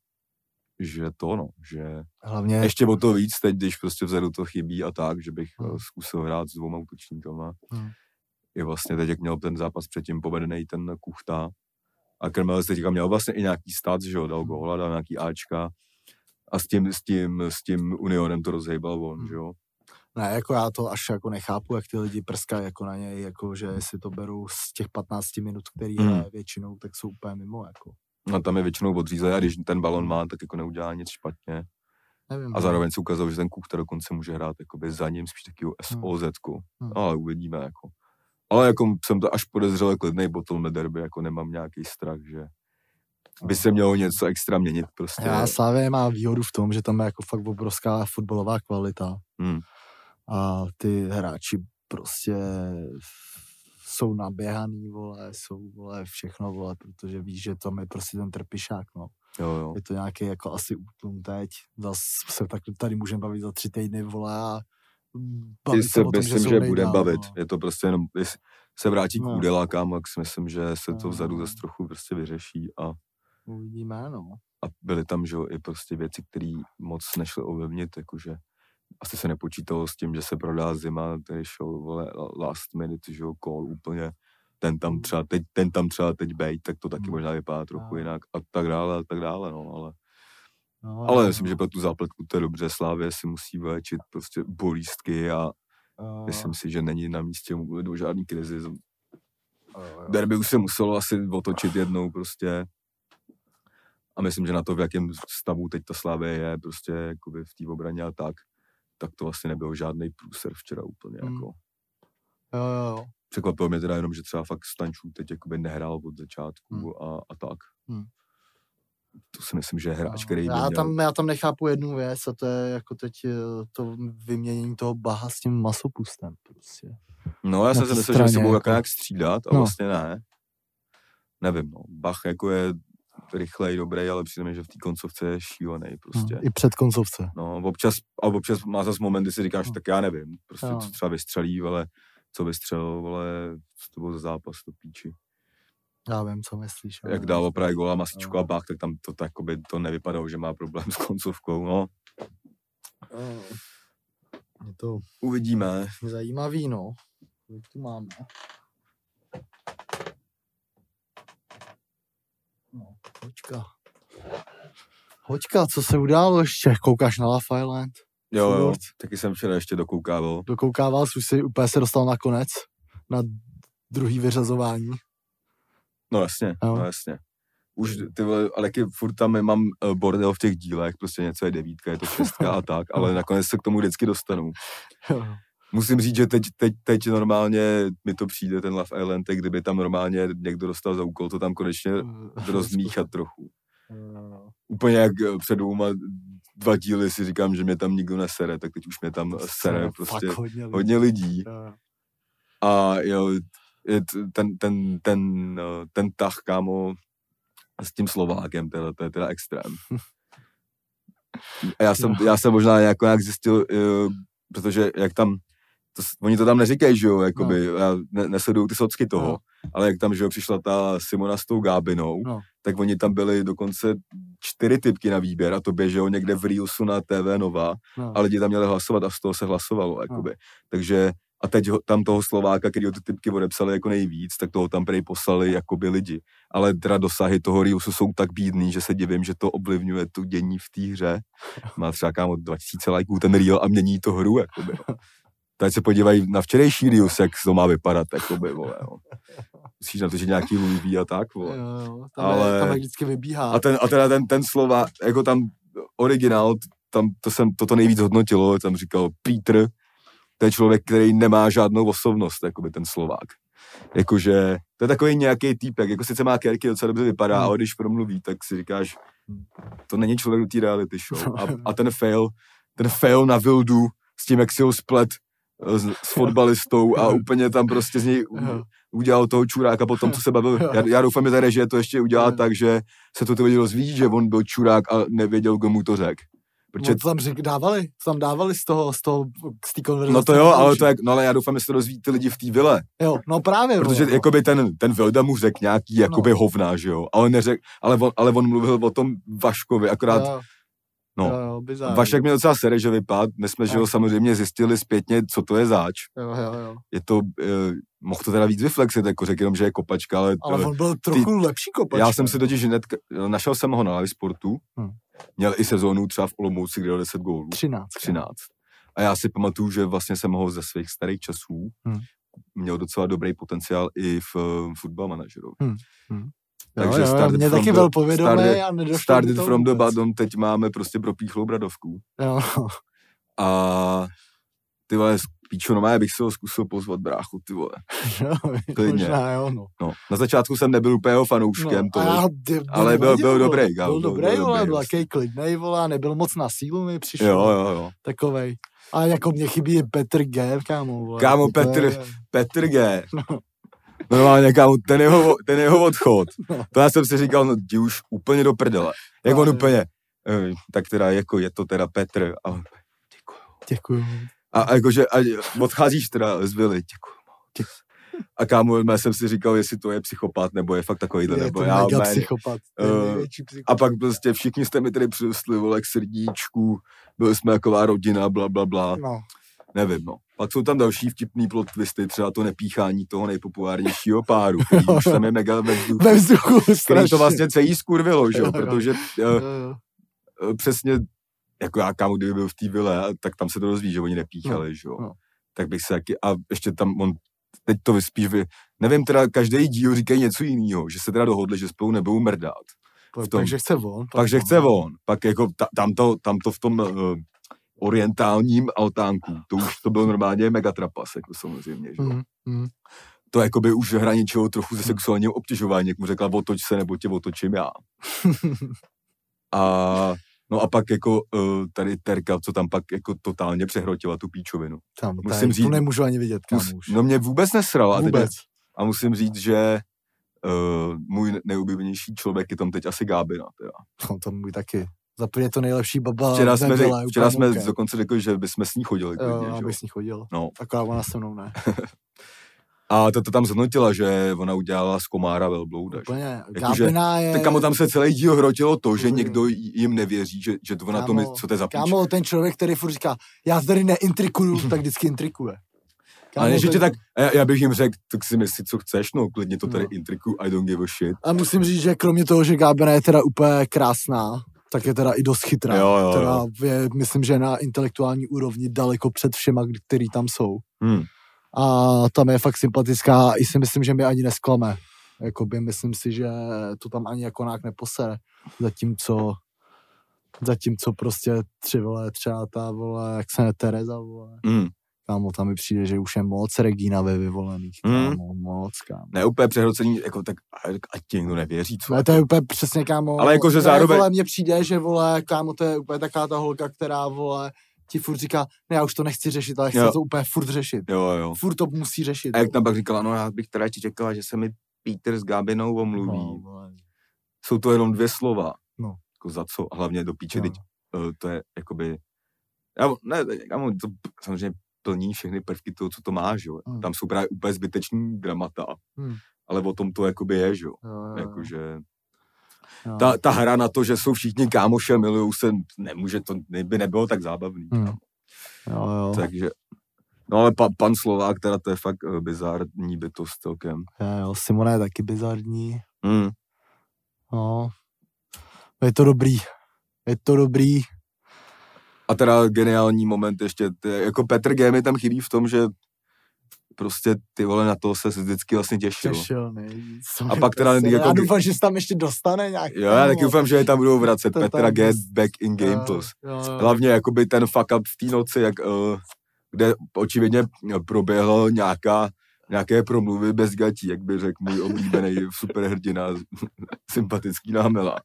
že to, no, že Hlavně, ještě o to víc teď, když prostě vzadu to chybí a tak, že bych Hmm. hmm. zkusil hrát s dvouma útočníkama. Hmm. Je vlastně teď, jak měl ten zápas předtím povedený ten Kuchta a Krmel teďka měl vlastně i nějaký stat, že jo, dal góla, dal nějaký Ačka a s tím, s tím, s tím Unionem to rozhejbal on, Hmm. že jo. ne, jako já to až jako nechápu, jak ty lidi prskají jako na něj, jako že jestli to beru z těch 15 minut, který Hmm. hraje většinou, tak jsou úplně mimo, jako. No tam je většinou odřízlý a když ten balon má, tak jako neudělá nic špatně. Nevím, A no. zároveň se ukázalo, že ten Kuchta dokonce může hrát jakoby za ním spíš takovou SOZ. Hmm. Ale uvidíme jako. Ale jako jsem to až podezřele klidnej bottle na derby, jako nemám nějaký strach, že by se mělo něco extra měnit prostě. Já Slávě má výhodu v tom, že tam je jako fakt obrovská fotbalová kvalita Hmm. a ty hráči prostě jsou naběhaný, vole, jsou, vole, všechno, vole, protože víš, že tam je prostě ten trpišák, no. Jo, jo. Je to nějaký jako asi útlum teď, zas se tak tady můžeme bavit za tři týdny, vole, a Ty bavit se myslím, jsou že nejdál, bude bavit. No. Je to prostě jenom, jestli se vrátí k No. údelákám, tak si myslím, že se to No. vzadu zase trochu prostě vyřeší a, Uvidíme, no. a byly tam, že jo, i prostě věci, které moc nešly ovlivnit, jakože asi se nepočítalo s tím, že se prodá zima, který šel, vole, last minute, že jo, call úplně, ten tam třeba teď, ten tam třeba teď bejt, tak to taky Hmm. možná vypadá trochu jinak a tak dále, a tak dále, no, ale, no ale no, myslím, že pro tu zápletku to je dobře, Slávě si musí vylečit prostě bolístky a A- myslím si, že není na místě mluvit o žádný krizi. jo. Derby už se muselo asi otočit jednou prostě. A myslím, že na to, v jakém stavu teď ta Slávě je, prostě jakoby v té obraně a tak, tak to vlastně nebyl žádný průser včera úplně. Hmm. Jako. Jo, jo, jo. Překvapilo mě teda jenom, že třeba fakt Stančů teď jakoby nehrál od začátku Hmm. a, a tak. Hmm. To si myslím, že je hráč, No, který já, měl... tam, já tam nechápu jednu věc a to je jako teď eh, to vyměnění toho Baha s tím masopustem prostě. No, já jsem si myslel, že se budou jako. jako... nějak střídat a No. vlastně ne. Nevím, no. Bach jako je rychlej, dobrý, ale přijde mi, že v té koncovce je šílený prostě. I před koncovce. No, občas, a občas má zase moment, kdy si říkáš, No. tak já nevím, prostě Jo. co třeba vystřelí, ale co vystřelil, ale co to byl za zápas, to píči. Já vím, co myslíš. Jak dával právě gola Masičko Jo. a Bach, tak tam to, tak, jakoby, to nevypadalo, že má problém s koncovkou, no. Jo. Je to Uvidíme. zajímavý, no. Kolik tu máme? No, hoďka. Hoďka, co se událo ještě? Koukáš na Love Island? Jo, jo, taky jsem včera ještě dokoukával. Dokoukával už si úplně se dostal na konec, na druhý vyřazování. No jasně, Jo. no jasně. Už ty vole, ale taky furt tam mám eh, bordel v těch dílech, prostě něco je devítka, je to šestka a [laughs] tak, ale nakonec se k tomu vždycky dostanu. Musím říct, že teď, teď, teď normálně mi to přijde, ten Love Island, tak kdyby tam normálně někdo dostal za úkol to tam konečně rozmíchat [laughs] trochu. Jo. Úplně jak eh, před dvouma dva díly si říkám, že mě tam nikdo nesere, tak teď už mě tam sere prostě hodně, lidí. hodně lidí. Jo. A jo, ten, ten, ten, eh, ten tah, kámo, s tím Slovákem, teda, to je teda extrém. [laughs] A já jsem, já jsem možná jako nějak zjistil, eh, protože jak tam, to, oni to tam neříkají, že jo, jakoby, já ne, nesleduju ty socky toho, No. ale jak tam, že jo, přišla ta Simona s tou Gábinou, No. tak oni tam byli dokonce čtyři typky na výběr a to běželo někde v Reelsu na TV Nova No. a lidi tam měli hlasovat a z toho se hlasovalo, jakoby. Takže a teď ho, tam toho Slováka, který ty typky odepsali jako nejvíc, tak toho tam prej poslali jakoby lidi. Ale teda dosahy toho Reelsu jsou tak bídný, že se divím, že to ovlivňuje tu dění v té hře. Má třeba kámo 2000 lajků ten Reel a mění to hru, jakoby. [laughs] Teď se podívají na včerejší Reels, jak to má vypadat, jakoby, vole, no. Musíš natočit nějaký Louis a tak, vole. Jo, jo, tam, Ale- je, tam jak vždycky vybíhá. A, ten, a teda ten, ten slova, jako tam originál, tam to jsem, toto nejvíc hodnotilo, tam říkal Peter, to je člověk, který nemá žádnou osobnost, jakoby ten Slovák. Jakože, to je takový nějaký týpek, jako sice má kérky, docela dobře vypadá, Hmm. ale když promluví, tak si říkáš, to není člověk do té reality show. A, a ten fail, ten fail na Vildu s tím, jak si ho splet s, s fotbalistou a úplně tam prostě z něj udělal toho čuráka potom, co se bavil. Já, já doufám, že tady, že to ještě udělá tak, že se to ty lidi rozvíjí, že on byl čurák a nevěděl, komu to řek. Protože, No, to tam řek, dávali, to tam dávali z toho, z toho, z té konverzace. no to jo, ale to jak, no ale já doufám, že se to rozvíjí ty lidi v té vile. Jo, no právě. Protože vole, no. jakoby ten, ten Vilda mu řekl nějaký jakoby No. hovná, že jo, ale neřek, ale on, ale on mluvil o tom Vaškovi, akorát jo, no. jo. Vašek měl docela sere, že vypad, my jsme, že Jo. samozřejmě zjistili zpětně, co to je zač. Jo, jo, jo. Je to, eh, mohl to teda víc vyflexit, jako řekl jenom, že je kopačka, ale, Ale eh, on byl trochu lepší kopač. já jsem si totiž hned, našel jsem ho na live sportu, Hm. měl i sezónu třeba v Olomouci, kde dal 10 gólů. 13. 13. A já si pamatuju, že vlastně jsem ho ze svých starých časů Hmm. měl docela dobrý potenciál i v uh, football manažeru. Hmm. Hmm. [laughs] Takže jo, jo, started mě taky the- byl povědomý started- a nedošlo Started to from the bottom, teď máme prostě propíchlou bradovku. Jo, A ty vole, píčo, no bych si ho zkusil pozvat bráchu, ty vole. [laughs] jo, Klidně. možná jo, no. No, na začátku jsem nebyl úplně jeho fanouškem, no to a je, já, ty, ale byl- byl vole. dobrý, Byl byl- dobrý, byl vole, dobrý, byl prostě. takový klidnej, vole, nebyl moc na sílu mi přišel. jo, jo, jo. Takovej. A jako mě chybí Petr G, kámo. Vole. Kámo, To je- Petr- Petr G. [laughs] Normálně, kámo, ten jeho, ten jeho odchod. [laughs] No. To já jsem si říkal, no jdi už úplně do prdele. Jak No, on jo. úplně, eh, tak teda jako je to teda Petr. A, on, děkuju. Děkuju. a, a jakože a odcházíš teda z Vily, děkuju. moc. A kámo, já jsem si říkal, jestli to je psychopat, nebo je fakt takovýhle, Je nebo to já, mega psychopat. Eh, největší A psychopat. pak prostě všichni jste mi tady přirostli, vole, k srdíčku, byli jsme taková rodina, bla, bla, bla. No, Nevím, no. Pak jsou tam další vtipný plot twisty, třeba to nepíchání toho nejpopulárnějšího páru, [laughs] který už tam je mega ve vzduchu. ve vzduchu to vlastně celý skurvilo, že jo, protože Jo, uh, jo. uh, přesně, jako já kámo, kdyby byl v té vile, tak tam se to dozví, že oni nepíchali, že jo. no. Tak bych se taky, a ještě tam on, teď to vyspíš, vy, nevím, teda každý díl říkají něco jiného, že se teda dohodli, že spolu nebudou v tom. Takže chce on. Pak, že chce on, pak jako ta, tam, to, tam to v tom uh, orientálním altánku, to už to byl normálně megatrapas, jako samozřejmě, že jo. Mm, mm. To jakoby už hraničilo trochu ze sexuálního obtěžování, jak mu řekla, otoč se, nebo tě otočím já. [laughs] A no a pak jako uh, tady Terka, co tam pak jako totálně přehrotila tu píčovinu. Tam, Musím musím říct- Tu nemůžu ani vidět, Mus, no mě vůbec nesral. A, teď, Vůbec. a musím říct, že uh, můj nejoblíbenější člověk je tam teď asi Gábina. Teda. No, to můj taky. Za je to nejlepší baba Včera jsme, řek, včera jsme OK. dokonce řekli, že bychom s ní chodili. Jo, Klidně, že? jo. s ní chodil. No. Akorát ona se mnou ne. [laughs] A to, to tam zhodnotila, že ona udělala z komára velblouda. Že? Úplně. Jakože- Gábina je... Tak kamo tam se celý díl hrotilo to, že někdo jim nevěří, že, že to ona to my, Kámo, co to je za. Kámo, ten člověk, který furt říká, já tady neintrikuju, [laughs] tak vždycky intrikuje. Ale ne, že tě tak, já, já bych jim řekl, tak si myslí, co chceš, no klidně to tady No. intriku, I don't give a shit. A musím říct, že kromě toho, že Gábina je teda úplně krásná, tak je teda i dost chytrá. Jo, jo, teda jo. je, myslím, že na intelektuální úrovni daleko před všema, který tam jsou. Hmm. A tam je fakt sympatická a i si myslím, že mi ani nesklame. Jakoby myslím si, že to tam ani jako nějak neposere. Zatímco zatímco prostě tři vole, třeba ta vole, jak se ne Tereza vole. Hmm. Kámo, tam mi přijde, že už je moc Regina ve vyvolených. Hmm. Kámo, moc, kámo. Ne úplně přehrocení, jako tak, ať ti někdo nevěří, co? No, to je úplně přesně, kámo. Ale jako, že ne, zároveň- Vole, mně přijde, že vole, kámo, to je úplně taká ta holka, která, vole, ti furt říká, ne, já už to nechci řešit, ale chci Jo. to úplně furt řešit. Jo, jo. Furt to musí řešit. A jak tam pak říkala, no já bych teda čekala, že se mi Peter s Gabinou omluví. No, vole. Jsou to jenom dvě slova. No. Jako za co? A hlavně do píče, Jo. teď uh, to je jakoby, já, ne, já to samozřejmě plní všechny prvky toho, co to má, že jo. Hmm. Tam jsou právě úplně zbyteční dramata, Hmm. ale o tom to jakoby je, že jo. Jakože Jo. ta, ta hra na to, že jsou všichni kámoše, milujou se, nemůže, to by nebylo tak zábavný. Hmm. Jo, jo. Takže, no ale pa, pan Slovák, teda to je fakt uh, bizarní bytost celkem. Jo, jo, Simona je taky bizarní. Hmm. No. Je to dobrý. Je to dobrý. A teda geniální moment ještě, ty, jako Petr G mi tam chybí v tom, že prostě ty vole na to se vždycky vlastně těšil. Těšil nejvíc. A pak teda Já jako- doufám, že se tam ještě dostane nějak. Jo, já taky doufám, že je tam budou vracet. [laughs] To Petra G back in Game Jo, Plus. jo, jo. Hlavně jakoby ten fuck up v té noci, jak, uh, kde očividně proběhlo nějaká nějaké promluvy bez gatí, jak by řekl můj oblíbený [laughs] superhrdina, [laughs] sympatický námela,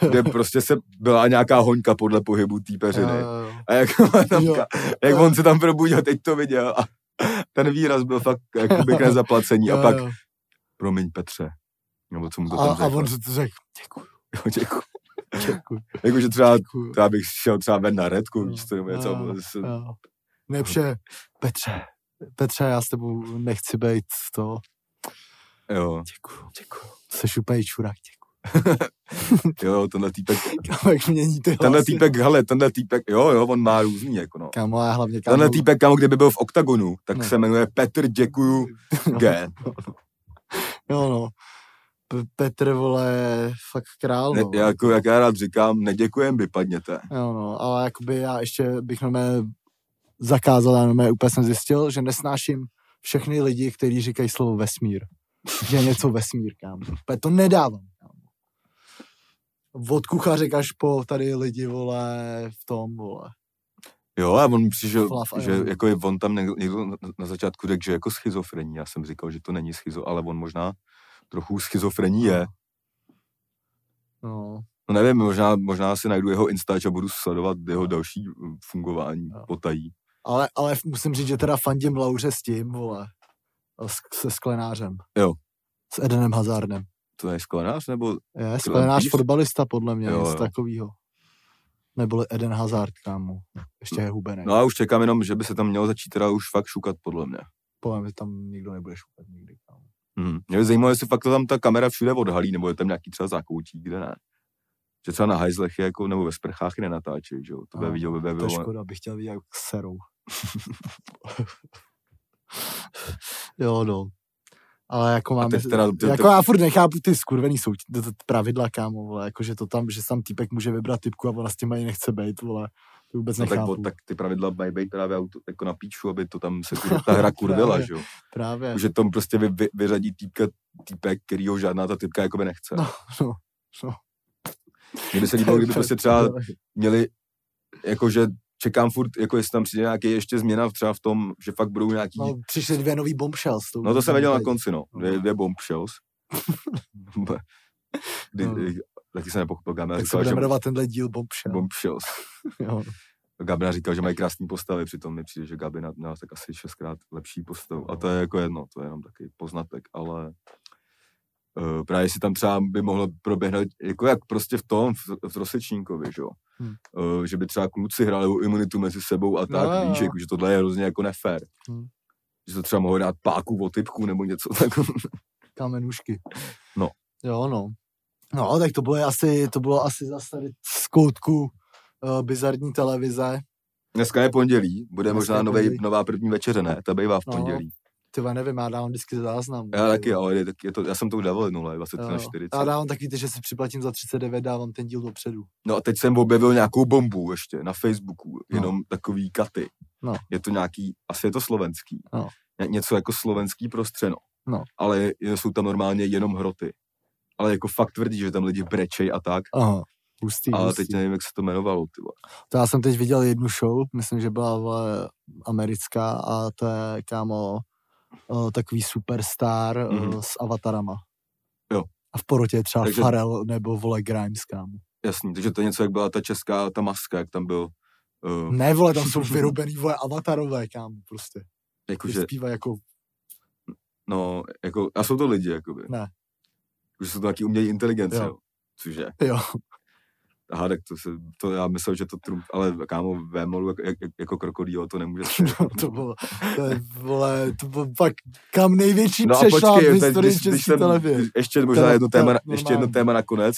kde prostě se byla nějaká hoňka podle pohybu té peřiny. A jak, tam, jak on se tam probudil, teď to viděl a ten výraz byl fakt jakoby k nezaplacení. A pak, promiň Petře, nebo co mu to tam A, a řekl. on to řekl, děkuju. Děkuju. Děkuju. Jakože třeba, třeba bych šel třeba ven na redku, víš co, nebo něco. se-. Nepře, Petře, Petře, já s tebou nechci být to. Jo, Děkuju, děkuju. Jsi úplně čurák, děkuju. [laughs] jo, tenhle týpek, Kámo, jak mění ty tenhle hlasy. týpek, hele, tenhle týpek, jo, jo, on má různý, jako no. Kámo, já hlavně kámo. Tenhle týpek, kámo, kdyby byl v OKTAGONu, tak No. se jmenuje Petr Děkuju [laughs] G. Jo, no. P- Petr, vole, je fakt král, Ne, no. jako, jak já rád říkám, neděkujem, vypadněte. Jo, no, ale jakoby já ještě bych na mé zakázal, já na mé úplně jsem zjistil, že nesnáším všechny lidi, kteří říkají slovo vesmír. Že je něco vesmír, kámo. To nedávám, kámo. Od kuchařek až po tady lidi, vole, v tom, vole. Jo, a on přišel, Flav že jo. jako je, on tam někdo, na, začátku řekl, že jako schizofrení. Já jsem říkal, že to není schizo, ale on možná trochu schizofrení je. No, No nevím, možná, možná si najdu jeho Instač a budu sledovat jeho další fungování Jo. potají. Ale, ale musím říct, že teda fandím Lauře s tím, vole, s, se sklenářem. Jo. S Edenem Hazardem. To je sklenář, nebo Je, sklenář píš? fotbalista, podle mě, Jo, něco jo. takového. Neboli Eden Hazard, kámo. Ještě je hubený. No a už čekám jenom, že by se tam mělo začít teda už fakt šukat, podle mě. Povím, že tam nikdo nebude šupat nikdy, kámo. Hmm. Mě by zajímalo, jestli fakt to tam ta kamera všude odhalí, nebo je tam nějaký třeba zákoutí, kde ne. Že třeba na hajzlech je jako, nebo ve sprchách nenatáčí, že jo. To by viděl, by To je bylo. škoda, bych chtěl vidět, jak serou. [laughs] jo, no. Ale jako máme, teď teda- ty- jako ty- já furt nechápu ty skurvený souč, t- t- pravidla, kámo, vole, jako že to tam, že tam týpek může vybrat typku a ona s tím ani nechce být, vole, to vůbec No tak, nechápu. bo- tak ty pravidla mají být právě auto, jako na píču, aby to tam se [laughs] ta hra kurvila, Právě. že jo. Právě, Že tom prostě vy, vy, vyřadí týpka, týpek, který ho žádná ta typka jakoby nechce. No, no, no. Mně by se líbilo, kdyby prostě třeba měli, jakože čekám furt, jako jestli tam přijde nějaký ještě změna třeba v tom, že fakt budou nějaký, No, přišly dvě nový bombshells. To, no to jsem už viděl na konci, no, dvě, dvě bombshells. [laughs] Kdy, No. taky jsem nepochopil, Gabina Tak se říkal, bude že jmenovat tenhle díl bombshell. bombshells. [laughs] Jo. Gabina říkal, že mají krásné postavy, přitom mi přijde, že Gabina měla tak asi šestkrát lepší postavu. A to je jako jedno, to je jenom taky poznatek, ale právě si tam třeba by mohlo proběhnout, jako jak prostě v tom, v, v Rosečníkovi, že jo. Hmm. Že by třeba kluci hráli o imunitu mezi sebou a tak, jo. víš, jako, že tohle je hrozně jako nefér. Hmm. Že to třeba mohlo dát páku o typku nebo něco [laughs] takového. kamenušky. No. Jo, no. No, tak to bylo asi, to bylo asi zase tady z koutku uh, bizarní televize. Dneska je pondělí, bude Dneska možná novej, pondělí. nová první večeře, ne? Ta bývá v No, pondělí. Ty nevím, já dávám vždycky záznam. Já taky, ale je, tak je to, já jsem to dával jednou, 20 Jo. na 40. Já dávám taky, že si připlatím za 39, dávám ten díl dopředu. No a teď jsem objevil nějakou bombu ještě na Facebooku, No. jenom takový katy. No. Je to nějaký, asi je to slovenský. No. Ně- Něco jako slovenský prostřeno. No. Ale jsou tam normálně jenom hroty. Ale jako fakt tvrdí, že tam lidi brečej a tak. Aha, hustý, ale hustý. teď nevím, jak se to jmenovalo. Ty vole. To já jsem teď viděl jednu show, myslím, že byla americká a to je, kámo, uh, takový superstar uh, Mhm. s avatarama. Jo. A v porotě je třeba Takže-. Farel nebo vole Grimes, kámo. Jasný, takže to je něco, jak byla ta česká, ta maska, jak tam byl. Uh, Ne, vole, tam jsou [laughs] vyrobený, vole, avatarové, kámo, prostě. jakože, Že zpívá jako, no, jako, a jsou to lidi, jakoby. Ne. Že jsou to taky umělí inteligence, Jo. jo. Cože? jo, Aha, tak to, se, to já myslel, že to Trump, ale kámo, vémolu jako, jak, jako krokodýl, to nemůže [laughs] no, to bylo, to je, vole, to bylo fakt kam největší No a přešláp v počkej, teď, historii když, když české televize. ještě možná jedno téma, tele- ještě jedno téma nakonec,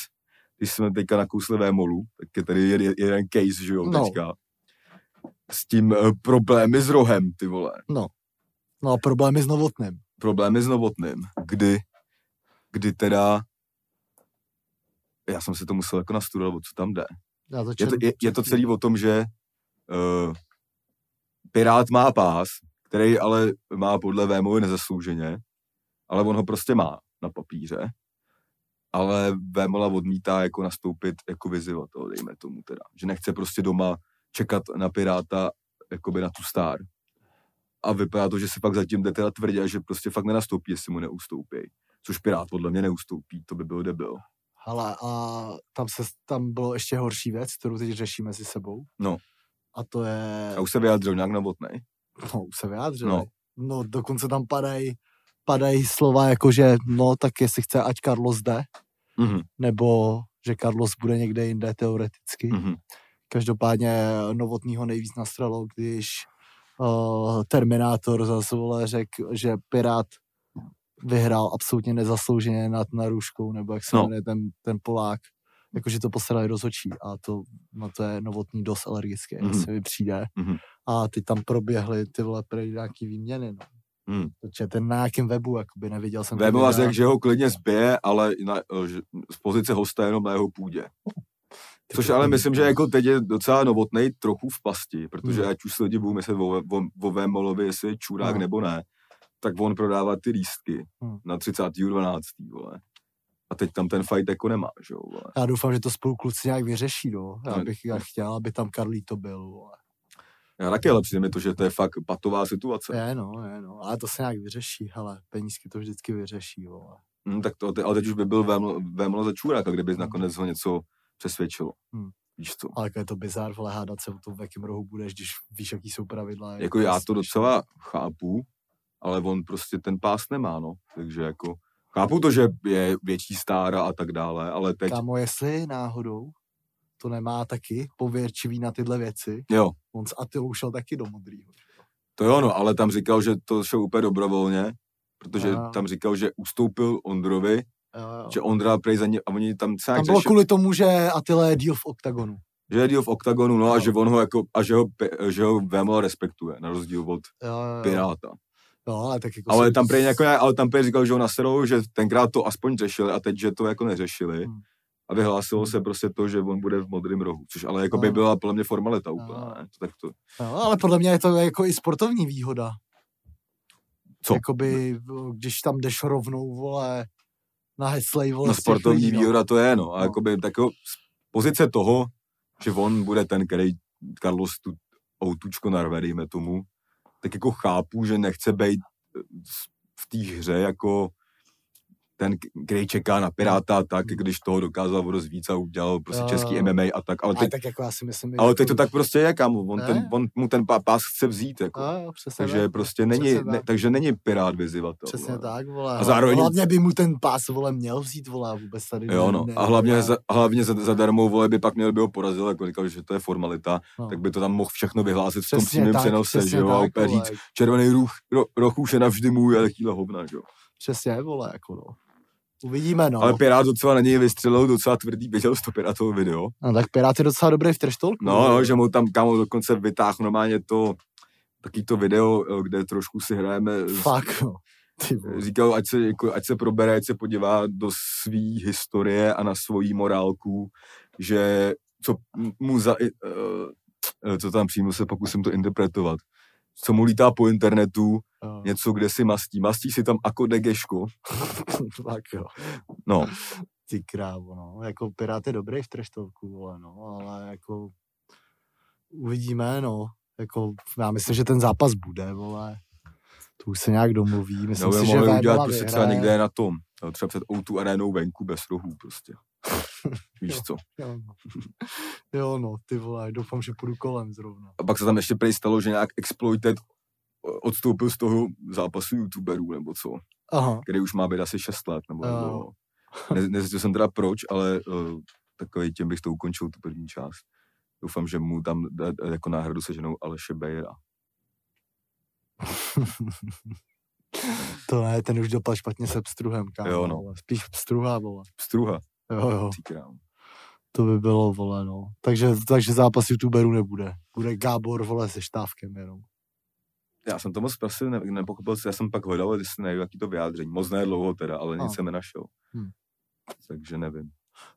když jsme teďka nakousli vémolu, tak je tady jeden, jeden case, že jo, No. teďka. S tím uh, problémy s rohem, ty vole. No a problémy s novotným. Problémy s novotným, kdy, kdy teda, já jsem si to musel jako nastudovat, o co tam jde. Je to, je, je to celý o tom, že uh, Pirát má pás, který ale má podle Vémovi nezaslouženě, ale on ho prostě má na papíře. Ale Vémola odmítá jako nastoupit jako vyzývatel, dejme tomu teda. Že nechce prostě doma čekat na Piráta jakoby na tu star. A vypadá to, že si fakt zatím jde teda tvrdě, že prostě fakt nenastoupí, jestli mu neustoupí. Což Pirát podle mě neustoupí, to by byl debil. Hele, a tam, se, tam bylo ještě horší věc, kterou teď řešíme mezi sebou. No. A to je... A už se vyjádřil nějak novotnej. No, už se vyjádřili. No. No. dokonce tam padají padají slova jako, že no, tak jestli chce, ať Carlos jde, Mhm. nebo že Carlos bude někde jinde teoreticky. Mhm. Každopádně Novotnýho nejvíc nastralo, když uh, Terminátor zase vole řekl, že Pirát vyhrál absolutně nezaslouženě nad Naruškou, nebo jak se No. jmenuje ten, ten Polák. Jakože to posrali rozhodčí a to, no to je Novotný dost alergický, Mhm. mm-hmm. se mi přijde. Mhm. A ty tam proběhly ty vole prej nějaký výměny, no. Hmm. Protože ten na nějakém webu, jakoby neviděl jsem Vémova videa. řekl, že ho klidně zbije, ale na, z pozice hosta jenom na jeho půdě. [laughs] Což ale myslím, že jako teď je docela novotnej trochu v pasti, protože Hmm. ať už se lidi budou myslet o, o, o Vémolovi, jestli je čurák No. nebo ne, tak on prodává ty lístky Hmm. na 30.12. vole. A teď tam ten fight jako nemá, že jo, vole. Já doufám, že to spolu kluci nějak vyřeší, no. Já bych já chtěl, aby tam Karlíto byl, vole. Já taky, ale přijde mi to, že to je fakt patová situace. Je, no, je, no. Ale to se nějak vyřeší, hele. Penízky to vždycky vyřeší, vole. Hm, tak to, ale teď už by byl Vémolo, Vémolo za čuráka, kdyby nakonec ho něco přesvědčilo. Hmm. Víš co? Ale jako je to bizár, vole, hádat se o tom, v jakém rohu budeš, když víš, jaký jsou pravidla. Jako já to jasný, docela chápu, ale on prostě ten pás nemá, no. Takže jako chápu to, že je větší stára a tak dále, ale teď, Kámo, jestli náhodou to nemá taky pověrčivý na tyhle věci, jo, on s Atilou šel taky do modrýho. to jo, no, ale tam říkal, že to šel úplně dobrovolně, protože Aha. tam říkal, že ustoupil Ondrovi, jo. že Ondra prej za ně, a oni tam se Tam bylo řešili, kvůli tomu, že Attila je díl v oktagonu. že je deal v oktagonu, no a Jo. že on ho jako, a že ho, že ho respektuje, na rozdíl od Jo, jo, jo. Piráta. Jo, ale tak jako Ale tam prej jako, ale tam prej říkal, že ho naserou, že tenkrát to aspoň řešili a teď, že to jako neřešili. Hmm. A vyhlásilo se prostě to, že on bude v modrém rohu, což ale jako by No. byla podle mě formalita úplná, No. ne? To tak to, Jo, ale podle mě je to jako i sportovní výhoda. Co? Jakoby, když tam jdeš rovnou, vole, na heslej, vole, no těch sportovní lidí, no. výhoda to je, no. A No. jakoby tako, z pozice toho, že on bude ten, který Carlos tu outučko narve, dejme tomu, tak jako chápu, že nechce být eh, v té hře jako ten, který čeká na Piráta tak, když toho dokázal dost víc a udělal prostě Jo, český. MMA a tak, ale teď, tak jako já si myslím, ale že teď to tak prostě je, kámo, on, Ne? ten, on mu ten pá- pás chce vzít, jako. Jo, jo, přesně takže tak. prostě není, Přesně ne, tak. takže není Pirát vyzývatel. Přesně vole. tak, vole. A zároveň- Hlavně by mu ten pás, vole, měl vzít, vole, vůbec tady Jo, ne- no. ne- A hlavně, vole. za, hlavně za, zadarmo, vole, by pak měl by ho porazil, jako říkal, že to je formalita, No. tak by to tam mohl všechno vyhlásit v tom přímém přenose, že jo, a úplně říct, červený ruch, ro, roh už je navždy můj, ale chvíle hovna, že jo. Přesně, vole, jako no. Uvidíme, no. Ale Pirát docela na něj vystřelil docela tvrdý, viděl jsi to Pirátovo video? no tak Pirát je docela dobrý v treštolku. No, no, že mu tam kámo dokonce vytáhl normálně to, taky to video, eh, kde trošku si hrajeme Fakt, no. Říkal, ať se, jako, ať se probere, ať se podívá do své historie a na svoji morálku, že co mu za, uh, co tam přímo se pokusím to interpretovat, co mu lítá po internetu, Jo. něco, kde si mastí. Mastí si tam ako degeško. Fakt, [laughs] jo. No, Ty krávo, no. Jako Pirát je dobrý v treštolku, vole, no. Ale jako uvidíme, no. Jako, já myslím, že ten zápas bude, vole. To už se nějak domluví. Myslím no, si, že mohli udělat prostě třeba někde na tom. jo, Třeba před O2 arénou venku bez rohů prostě. [laughs] Víš Jo. co? Jo, no. jo, no, ty vole, doufám, že půjdu kolem zrovna. A pak se tam ještě prej stalo, že nějak Exploited odstoupil z toho zápasu youtuberů, nebo co. Aha, který už má být asi 6 let, nebo, Jo. nebo ne, nezjistil jsem teda proč, ale uh, takový tím bych to ukončil, tu první část. Doufám, že mu tam da, jako náhradu seženou Aleše Bejra. [laughs] to ne, ten už dopadl špatně se pstruhem, kámo, Jo, no. Spíš pstruha, vole. Struha, Jo, jo, to by bylo, vole, no. Takže, takže zápas youtuberů nebude. Bude Gábor, vole, se štávkem jenom. Já jsem to moc prostě ne, nepochopil, já jsem pak hledal, jestli nevím, jaký to vyjádření. Moc ne dlouho teda, ale No. nic jsem nenašel. Hm. Takže nevím.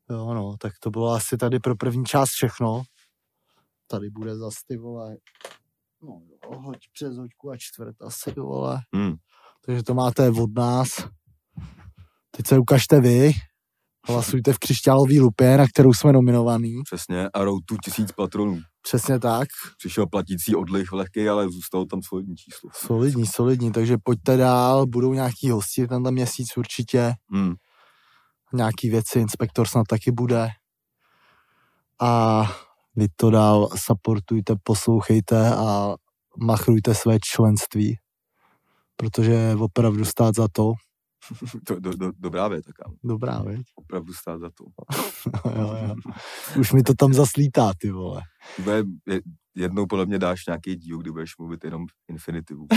Jo, no, tak to bylo asi tady pro první část všechno. Tady bude zas ty vole. No jo, hoď přes hoďku a čtvrt asi, vole. Hm. Takže to máte od nás. Teď se ukažte vy. Hlasujte v křišťálové lupě, na kterou jsme nominovaný. Přesně, a Routu tisíc patronů. Přesně tak. Přišel platící odlich lehký, ale zůstalo tam solidní číslo. Solidní, solidní. Takže pojďte dál. Budou nějaký hosti tenhle měsíc určitě. Hm. Nějaký věci. Inspektor snad taky bude. A vy to dál supportujte, poslouchejte a machrujte své členství. Protože je opravdu stát za to. [laughs] To, do, do, dobrá věta, kámo. Dobrá, veď? Opravdu stát za to. [laughs] jo, jo. Už mi to tam zaslítá, ty vole. Bude, je, jednou podle mě dáš nějaký díl, kdy budeš mluvit jenom v infinitivu. [laughs]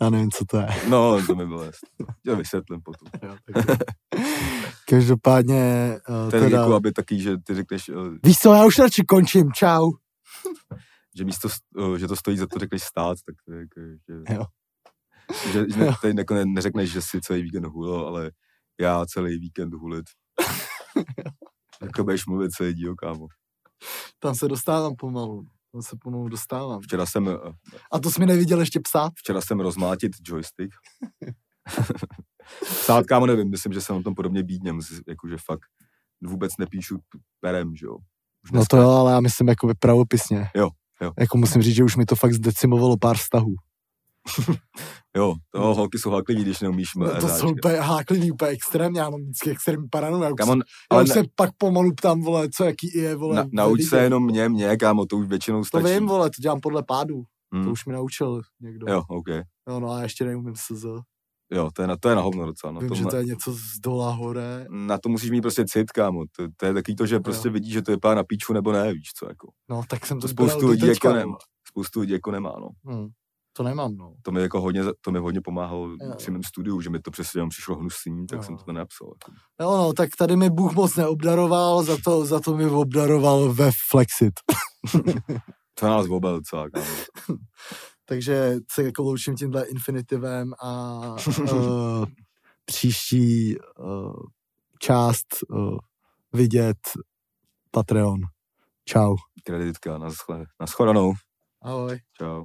Já nevím, co to je. No, to mi bylo jasný. Já vysvětlím potom. Jo, Každopádně, uh, To je teda... jako, aby taky, že ty řekneš, eh, Víš co, já už radši končím, čau. že místo, eh, že to stojí za to, řekneš stát, tak to je jako, že, Jo. Že, že ne, tady jako ne, neřekneš, že si celý víkend hulil, ale já celý víkend hulit. [laughs] jako budeš mluvit celý díl, kámo. Tam se dostávám pomalu. Tam se pomalu dostávám. Včera jsem, eh, A to jsi mi neviděl ještě psát? včera jsem rozmlátit joystick. [laughs] Psát, kámo, nevím, myslím, že jsem na tom podobně bídněm, jakože fakt vůbec nepíšu perem, že jo. Už No to jo, ale já myslím jako pravopisně. Jo, jo. Jako musím říct, že už mi to fakt zdecimovalo pár vztahů. [laughs] Jo, to holky jsou háklivý, když neumíš No, to jsou úplně háklivý, úplně extrémně, já mám vždycky extrémní Kámo, já ale už ne, se pak pomalu ptám, vole, co jaký je, vole. na, nauč se jenom mě, mě, kámo, to už většinou To stačí. vím, vole, to dělám podle pádu. Hmm. To už mi naučil někdo. Jo, OK. Jo, no a ještě neumím SZ. Jo, to je na, to je na hovno docela. No, Vím, to, že to je něco z dola hore. na to musíš mít prostě cit, kámo. To, to je takový to, že prostě Jo. vidíš, že to je pán na píču nebo ne, víš co, jako. No, tak jsem to To spoustu lidí jako nemá. Spoustu lidí jako nemá, no. Hm. To nemám, no. To mi jako hodně, to mi hodně pomáhalo Jo. při mém studiu, že mi to přesně jenom přišlo hnusný, tak Jo. jsem to nenapsal. Jako. Jo, no, tak tady mi Bůh moc neobdaroval, za to, za to mi obdaroval ve Flexit. [laughs] To nás vobel docela. [laughs] Takže se jako loučím tímhle infinitivem a uh, [laughs] příští uh, část uh, vidět Patreon. Čau. Kreditka, na, schle- na shledanou. Ahoj. Čau.